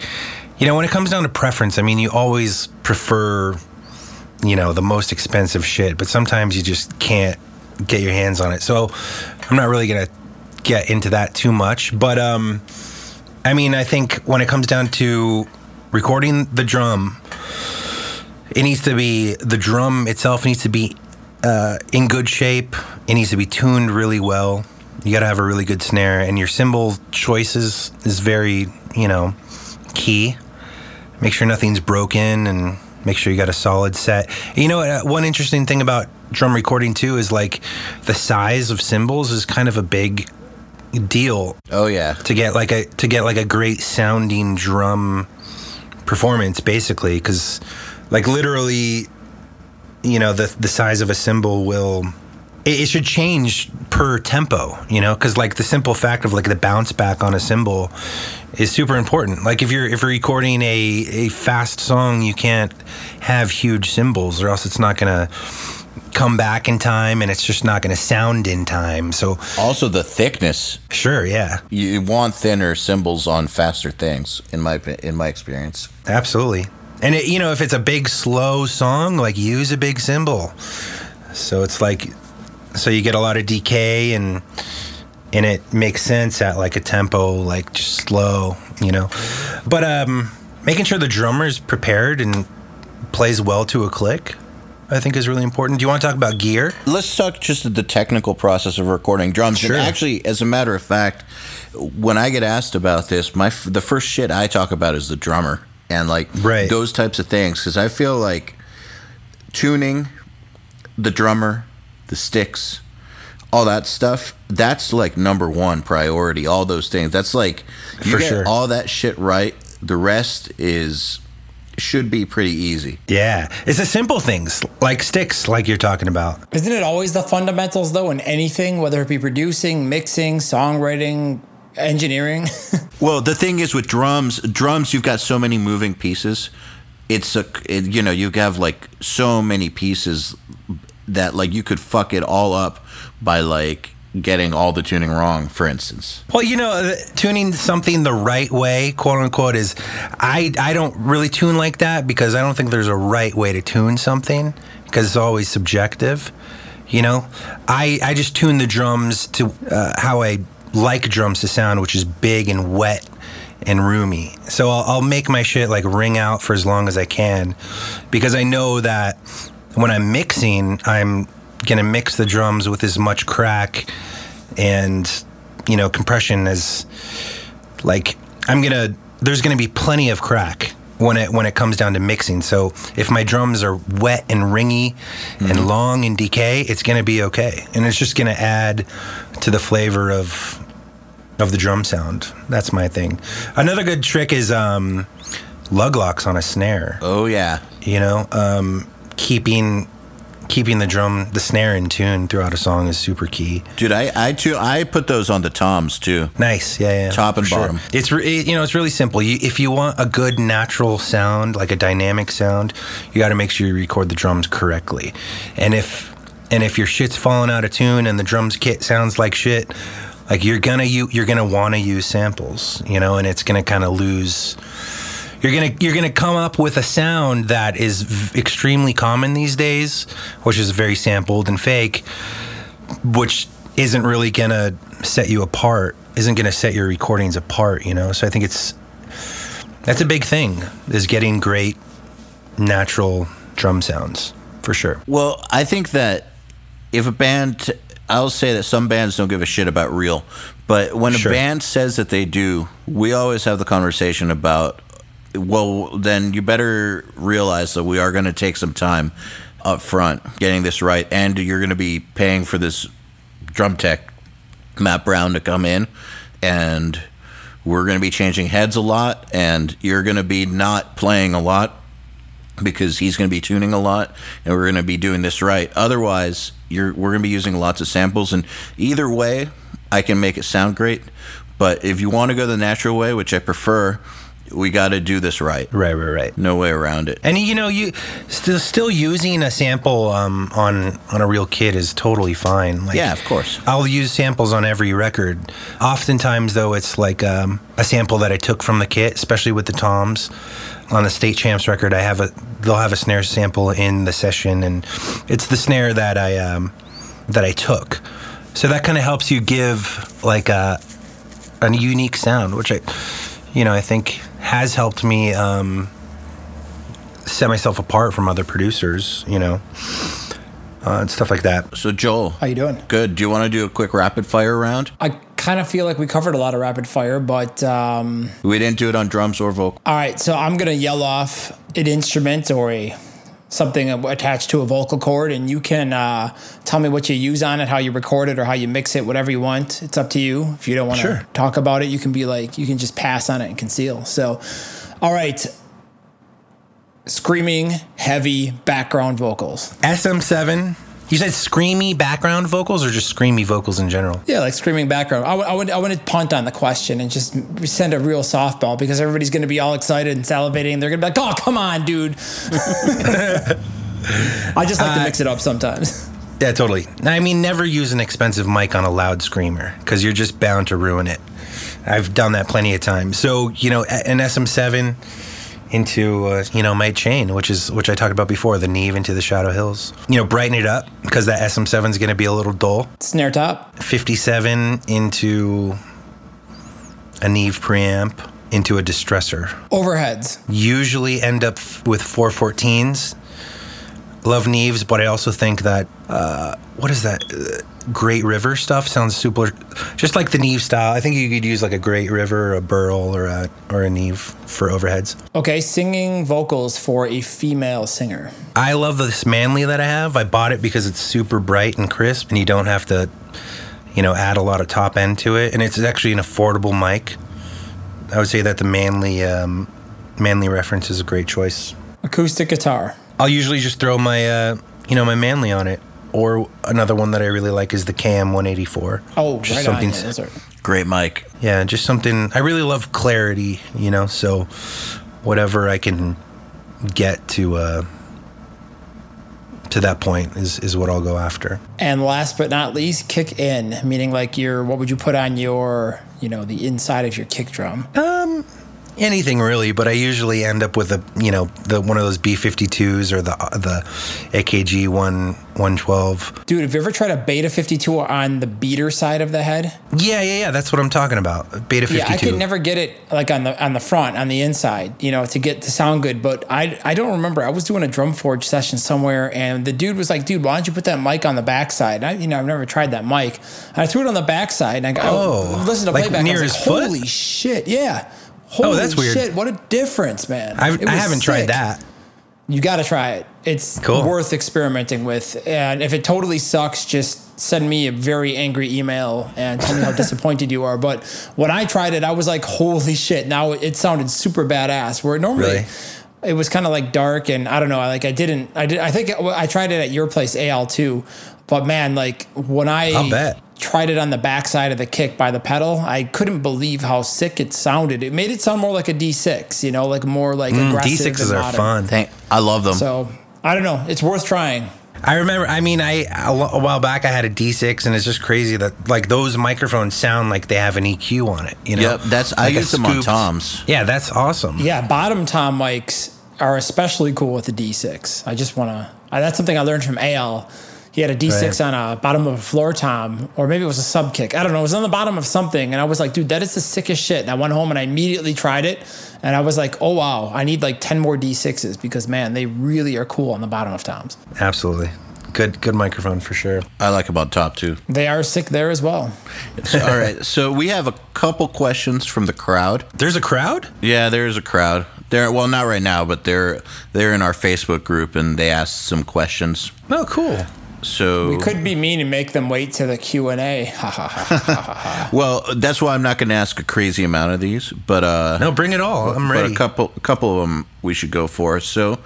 you know, when it comes down to preference, I mean, you always prefer, you know, the most expensive shit, but sometimes you just can't get your hands on it. So I'm not really going to get into that too much. But, um, I mean, I think when it comes down to recording the drum, it needs to be, the drum itself needs to be uh, in good shape. It needs to be tuned really well. You got to have a really good snare, and your cymbal choices is very, you know, key. Make sure nothing's broken, and make sure you got a solid set. You know, uh, one interesting thing about drum recording too is like the size of cymbals is kind of a big deal Oh yeah. to get like a to get like a great sounding drum performance basically because like literally you know the the size of a cymbal will it, it should change per tempo, you know, because like the simple fact of like the bounce back on a cymbal is super important. Like if you're if you're recording a a fast song, you can't have huge cymbals, or else it's not gonna come back in time, and it's just not gonna sound in time. So Also, the thickness. sure, yeah, You want thinner cymbals on faster things, in my in my experience. absolutely. And it, you know, if it's a big slow song, like use a big cymbal. So it's like, so you get a lot of decay and and it makes sense at like a tempo like just slow, you know. But um, making sure the drummer's prepared and plays well to a click, I think is really important. Do you want to talk about gear? Let's talk just the technical process of recording drums. Sure. And actually, as a matter of fact, when I get asked about this, my f- the first shit I talk about is the drummer and like Right. those types of things because I feel like tuning the drummer, the sticks, all that stuff. That's like number one priority. All those things. That's like you For get sure. all that shit right. The rest is should be pretty easy. Yeah, it's the simple things like sticks, like you're talking about. Isn't it always the fundamentals though in anything, whether it be producing, mixing, songwriting, engineering? Well, the thing is with drums, drums you've got so many moving pieces. It's a it, you know you have like so many pieces that like you could fuck it all up by like getting all the tuning wrong. For instance, Well, you know, uh, tuning something the right way, quote unquote, is I I don't really tune like that because I don't think there's a right way to tune something because it's always subjective. You know, I I just tune the drums to uh, how I like drums to sound, which is big and wet and roomy. So I'll, I'll make my shit like ring out for as long as I can because I know that when I'm mixing, I'm gonna mix the drums with as much crack and you know compression as like I'm gonna there's gonna be plenty of crack when it when it comes down to mixing. So if my drums are wet and ringy and long and decay, it's gonna be okay, and it's just gonna add to the flavor of of the drum sound. That's my thing. Another good trick is um, lug locks on a snare. oh yeah, You know, um, keeping keeping the drum the snare in tune throughout a song is super key. dude, I I too I put those on the toms too. Nice, yeah, yeah. Top and bottom. It's re- it- you know it's really simple. You, if you want a good natural sound, like a dynamic sound, you got to make sure you record the drums correctly. And if and if your shit's falling out of tune and the drums kit sounds like shit, like you're gonna you you're gonna want to use samples, you know, and it's gonna kind of lose. You're gonna you're gonna come up with a sound that is v- extremely common these days, which is very sampled and fake, which isn't really gonna set you apart, isn't gonna set your recordings apart, you know. So I think it's that's a big thing is getting great natural drum sounds for sure. Well, I think that if a band, I'll say that some bands don't give a shit about real, but when a Sure. band says that they do, we always have the conversation about, well, then you better realize that we are going to take some time up front getting this right, and you're going to be paying for this drum tech, Matt Brown, to come in, and we're going to be changing heads a lot, and you're going to be not playing a lot because he's going to be tuning a lot and we're going to be doing this right. Otherwise, you're we're going to be using lots of samples and either way, I can make it sound great, but if you want to go the natural way, which I prefer, we got to do this right. Right, right, right. No way around it. And you know, you still still using a sample um, on on a real kit is totally fine. Like, Yeah, of course. I'll use samples on every record. Oftentimes, though, it's like um, a sample that I took from the kit, especially with the toms. On the State Champs record, I have a they'll have a snare sample in the session, and it's the snare that I um, that I took. So that kind of helps you give like a a unique sound, which I, you know, I think has helped me um, set myself apart from other producers. You know, uh, and stuff like that. So Joel, How you doing? good. Do you want to do a quick rapid fire round? I kind of feel like we covered a lot of rapid fire, but um, We didn't do it on drums or vocal. all right. So I'm gonna yell off an instrument or a something attached to a vocal cord, and you can uh, tell me what you use on it, how you record it, or how you mix it, whatever you want. It's up to you. If you don't want to Sure. talk about it, you can be like, you can just pass on it and conceal. So, all right. screaming, heavy background vocals. SM7. You said screamy background vocals or just screamy vocals in general? Yeah, like screaming background. I would, I would, I punt on the question and just send a real softball because everybody's going to be all excited and salivating. They're going to be like, "Oh, come on, dude." I just like to mix it up uh, sometimes. Yeah, totally. I mean, never use an expensive mic on a loud screamer because you're just bound to ruin it. I've done that plenty of times. So, you know, an SM7 into uh, you know my chain, which is which I talked about before, the Neve into the Shadow Hills. You know, brighten it up because that SM7 is going to be a little dull. Snare top. 57 into a Neve preamp into a distressor. Overheads. Usually end up f- with 414s. Love Neves, but I also think that uh, what is that? Uh, Great River stuff sounds super, just like the Neve style. I think you could use like a Great River, or a Burl, or a or a Neve for overheads. Okay, singing vocals for a female singer. I love this Manley that I have. I bought it because it's super bright and crisp, and you don't have to, you know, add a lot of top end to it, and it's actually an affordable mic. I would say that the Manley um, Manley reference is a great choice. Acoustic guitar. I'll usually just throw my, uh, you know, my Manley on it. Or another one that I really like is the KM 184. Oh, just right something. on. Yeah, those Great mic. yeah, just something. I really love clarity, you know. So, whatever I can get to uh, to that point is is what I'll go after. And last but not least, kick in, meaning like your what would you put on your, you know, the inside of your kick drum? Anything really, but I usually end up with a you know the one of those B52s or the the AKG one 112. Dude, have you ever tried a Beta 52 on the beater side of the head? Yeah, yeah, yeah. That's what I'm talking about. Beta 52. Yeah, I could never get it like on the on the front, on the inside, you know, to get to sound good. But I I don't remember. I was doing a Drumforge session somewhere, and the dude was like, "Dude, why don't you put that mic on the backside?" I, you know, I've never tried that mic. And I threw it on the backside, and I, go, Oh, I listened to like playback. near I was his like, foot? Holy shit! Yeah. Holy Oh, that's weird. Shit! What a difference, man! I've, I have not tried that. You got to try it. It's Cool. worth experimenting with. And if it totally sucks, just send me a very angry email and tell me how disappointed you are. But when I tried it, I was like, holy shit. Now it sounded super badass. Where normally Really? it was kind of like dark and I don't know. Like I didn't, I did, I think I tried it at your place, Eyal too. But man, like when I I'll bet. Tried it on the backside of the kick by the pedal, I couldn't believe how sick it sounded. It made it sound more like a D6, you know, like more like mm, aggressive. D6s and are modern. fun. Thank. I love them. So I don't know. It's worth trying. I remember. I mean, I a while back I had a D6, and it's just crazy that like those microphones sound like they have an EQ on it. You know? Yep, that's I Like a use them on toms. Yeah, that's awesome. Yeah, bottom tom mics are especially cool with the D6. I just want to. That's something I learned from Eyal. He had a D6 Right. on a bottom of a floor tom, or maybe it was a sub kick. I don't know. It was on the bottom of something, and I was like, dude, that is the sickest shit. And I went home and I immediately tried it, and I was like, oh wow, I need like ten more D6s because man, they really are cool on the bottom of toms. Absolutely. Good, good microphone for sure. I like about top two. They are sick there as well. All right, so we have a couple questions from the crowd. There's a crowd. Yeah, there's a crowd. They're well, not right now, but they're they're in our Facebook group and they asked some questions. Oh, cool. So We could be mean and make them wait to the Q and A. Ha ha ha. well, that's why I'm not going to ask a crazy amount of these, but uh, No, bring it all. I'm but ready. a couple a couple of them we should go for. So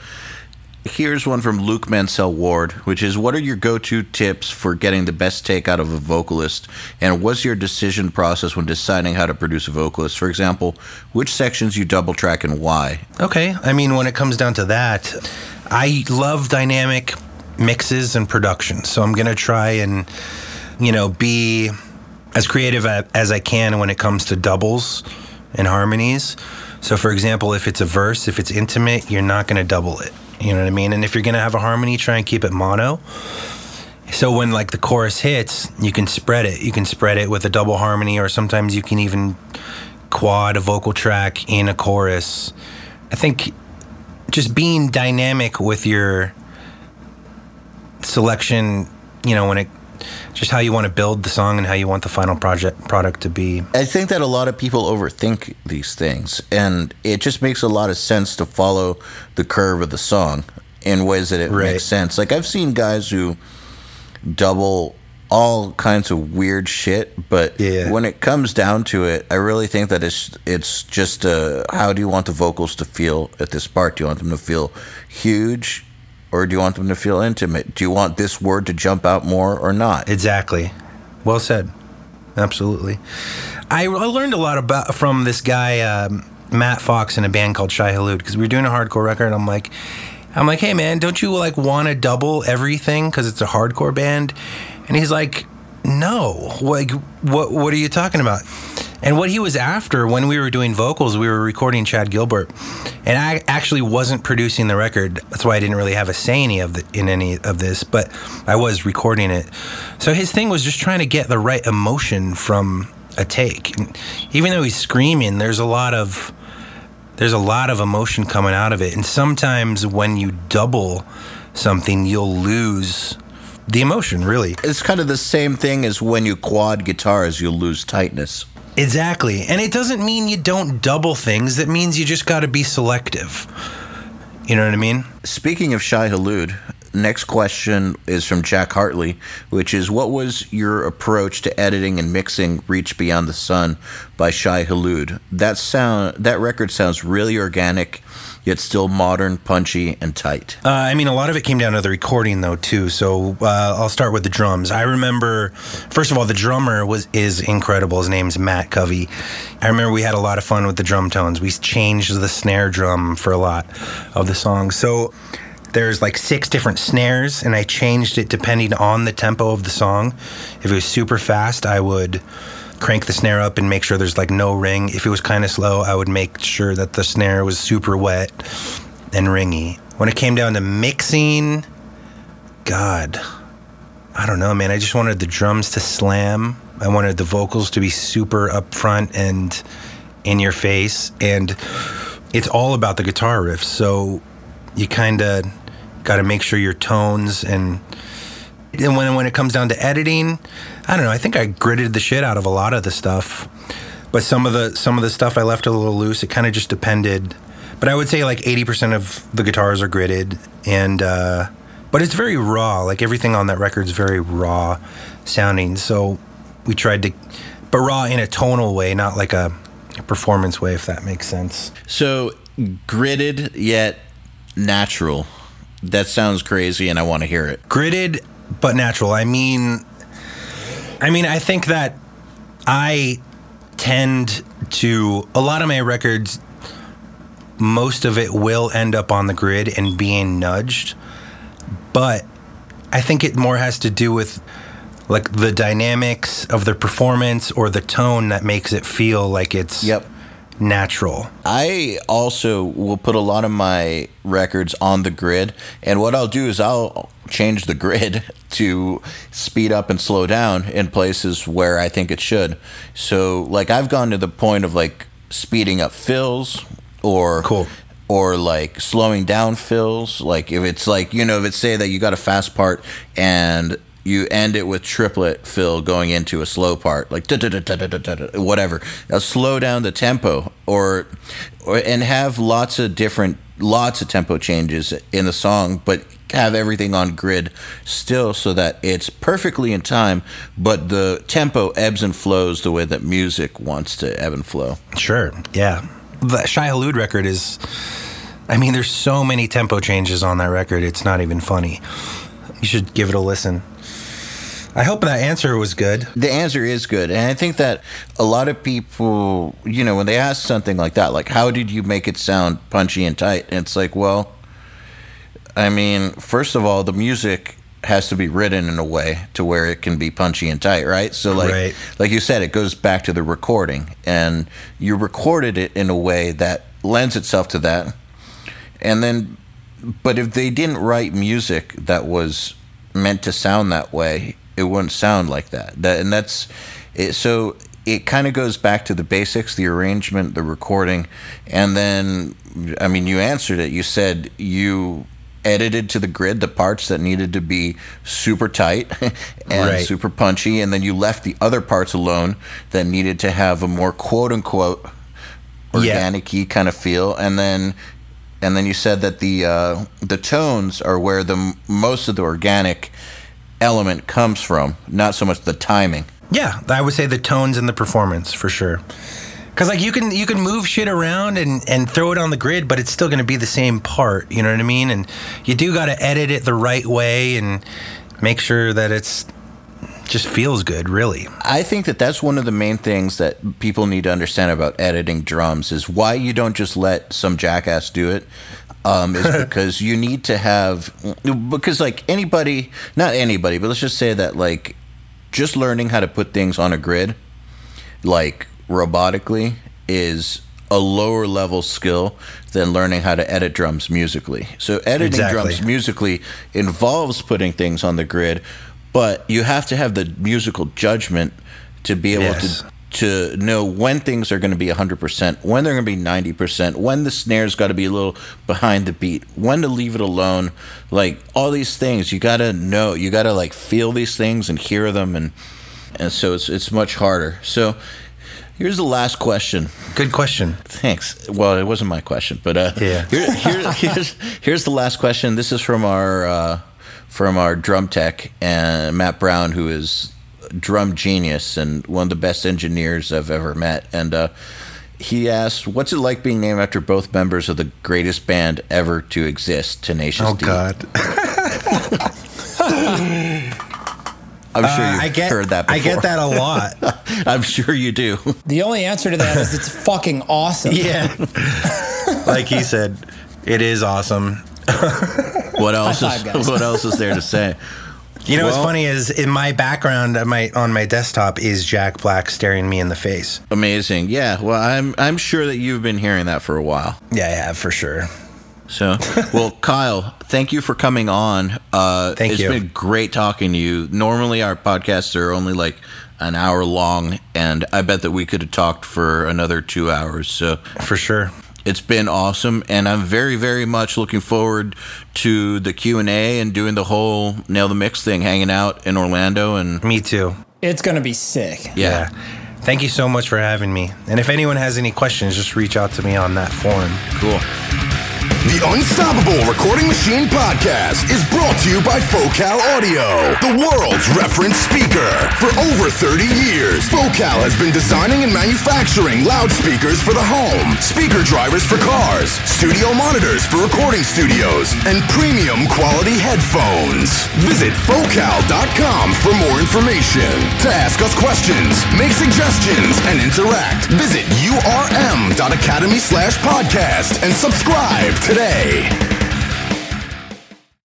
here's one from Luke Mansell Ward, which is what are your go-to tips for getting the best take out of a vocalist and what's your decision process when deciding how to produce a vocalist? For example, which sections you double track and why? Okay. I mean, when it comes down to that, I love dynamic mixes and production. So I'm going to try and, you know, be as creative as I can when it comes to doubles and harmonies. So, for example, if it's a verse, if it's intimate, you're not going to double it. You know what I mean? And if you're going to have a harmony, try and keep it mono. So when like the chorus hits, you can spread it. You can spread it with a double harmony, or sometimes you can even quad a vocal track in a chorus. I think just being dynamic with your selection, you know, when it just how you want to build the song and how you want the final project product to be. I think that a lot of people overthink these things, and it just makes a lot of sense to follow the curve of the song in ways that it Right. makes sense. Like I've seen guys who double all kinds of weird shit. But Yeah. when it comes down to it, I really think that it's it's just uh, how do you want the vocals to feel at this part? Do you want them to feel huge, or do you want them to feel intimate? Do you want this word to jump out more or not? Exactly. Well said. Absolutely. I, I learned a lot about from this guy um, Matt Fox in a band called Shai Hulud because we were doing a hardcore record. I'm like, I'm like, hey man, don't you like want to double everything because it's a hardcore band? And he's like, no. Like, what what are you talking about? And what he was after when we were doing vocals, we were recording Chad Gilbert, and I actually wasn't producing the record. That's why I didn't really have a say any of the, in any of this, but I was recording it. So his thing was just trying to get the right emotion from a take. And even though he's screaming, there's a lot of there's a lot of emotion coming out of it, and sometimes when you double something, you'll lose the emotion. Really, It's kind of the same thing as when you quad guitars, you'll lose tightness. Exactly. And it doesn't mean you don't double things. It means you just got to be selective. You know what I mean? Speaking of Shai Hulud, next question is from Jack Hartley, which is what was your approach to editing and mixing Reach Beyond the Sun by Shai Hulud? That sound that record sounds really organic, yet still modern, punchy, and tight. Uh, I mean, a lot of it came down to the recording, though, too. So uh, I'll start with the drums. I remember, first of all, the drummer was is incredible. His name's Matt Covey. I remember we had a lot of fun with the drum tones. We changed the snare drum for a lot of the songs. So there's like six different snares, and I changed it depending on the tempo of the song. If it was super fast, I would crank the snare up and make sure there's like no ring. If it was kind of slow, I would make sure that the snare was super wet and ringy. When it came down to mixing, God, I don't know, man. I just wanted the drums to slam. I wanted the vocals to be super upfront and in your face. And it's all about the guitar riffs. So you kind of got to make sure your tones and and when when it comes down to editing, I don't know. I think I gritted the shit out of a lot of the stuff, but some of the some of the stuff I left a little loose. It kind of just depended. But I would say like eighty percent of the guitars are gritted, and uh, but it's very raw. Like everything on that record is very raw sounding. So we tried to, but raw in a tonal way, not like a, a performance way, if that makes sense. So gritted yet natural. That sounds crazy, and I want to hear it. gritted but natural. I mean, I mean, I think that I tend to a lot of my records. Most of it will end up on the grid and being nudged, but I think it more has to do with like the dynamics of the performance or the tone that makes it feel like it's Yep. natural. I also will put a lot of my records on the grid, and what I'll do is I'll change the grid to speed up and slow down in places where I think it should. So, like, I've gone to the point of like speeding up fills or Cool. or like slowing down fills. Like, if it's like you know, if it's say that you got a fast part and you end it with triplet fill going into a slow part, like whatever. Now slow down the tempo, or, or and have lots of different, lots of tempo changes in the song, but have everything on grid still, so that it's perfectly in time, but the tempo ebbs and flows the way that music wants to ebb and flow. Sure. Yeah. The Shai Hulud record is, I mean, there's so many tempo changes on that record. It's not even funny. You should give it a listen. I hope that answer was good. The answer is good. And I think that a lot of people, you know, when they ask something like that, like, how did you make it sound punchy and tight? And it's like, well, I mean, first of all, the music has to be written in a way to where it can be punchy and tight, right? So like Right. like you said, it goes back to the recording and you recorded it in a way that lends itself to that. And then but if they didn't write music that was meant to sound that way, it wouldn't sound like that. That and that's it, so it kind of goes back to the basics, the arrangement, the recording, and then I mean you answered it. You said you edited to the grid the parts that needed to be super tight and Right. super punchy and then you left the other parts alone that needed to have a more quote unquote organic y kind of feel and then and then you said that the uh, the tones are where the most of the organic element comes from, not so much the timing. Yeah, I would say the tones and the performance for sure. Cause like you can you can move shit around and, and throw it on the grid, but it's still gonna be the same part. You know what I mean? And you do gotta edit it the right way and make sure that it's just feels good. Really, I think that that's one of the main things that people need to understand about editing drums is why you don't just let some jackass do it. Um, is because you need to have because like anybody, not anybody, but let's just say that like just learning how to put things on a grid, like robotically, is a lower level skill than learning how to edit drums musically. So editing Exactly. drums musically involves putting things on the grid, but you have to have the musical judgment to be able Yes. to to know when things are going to be 100%, when they're going to be 90%, when the snare's got to be a little behind the beat, when to leave it alone. Like all these things, you got to know, you got to like feel these things and hear them and and so it's it's much harder. So here's the last question. good question. Thanks. Well, it wasn't my question, but uh, Yeah. here, here, here's here's the last question. This is from our uh, from our drum tech and Matt Brown, who is drum genius and one of the best engineers I've ever met. And uh, he asked, "What's it like being named after both members of the greatest band ever to exist, Tenacious Oh D?" God. I'm sure Uh, you've I get heard that. Before. I get that a lot. I'm sure you do. The only answer to that is it's fucking awesome. yeah. like he said, it is awesome. What else is. What else is there to say? You know what's funny is in my background on my on my desktop is Jack Black staring me in the face. Amazing. Yeah. Well, I'm I'm sure that you've been hearing that for a while. Yeah, I have for sure. So, well, Kyle, thank you for coming on. Uh, Thank it's you. It's been great talking to you. Normally, our podcasts are only like an hour long, and I bet that we could have talked for another two hours. So, For sure. It's been awesome, and I'm very, very much looking forward to the Q and A and doing the whole nail the mix thing, hanging out in Orlando, and Me too. It's gonna be sick. yeah, Thank you so much for having me. And if anyone has any questions, just reach out to me on that forum. cool. The Unstoppable Recording Machine Podcast is brought to you by Focal Audio, the world's reference speaker. For over 30 years, Focal has been designing and manufacturing loudspeakers for the home, speaker drivers for cars, studio monitors for recording studios, and premium quality headphones. Visit Focal.com for more information. To ask us questions, make suggestions, and interact, visit urm.academy slash podcast and subscribe today.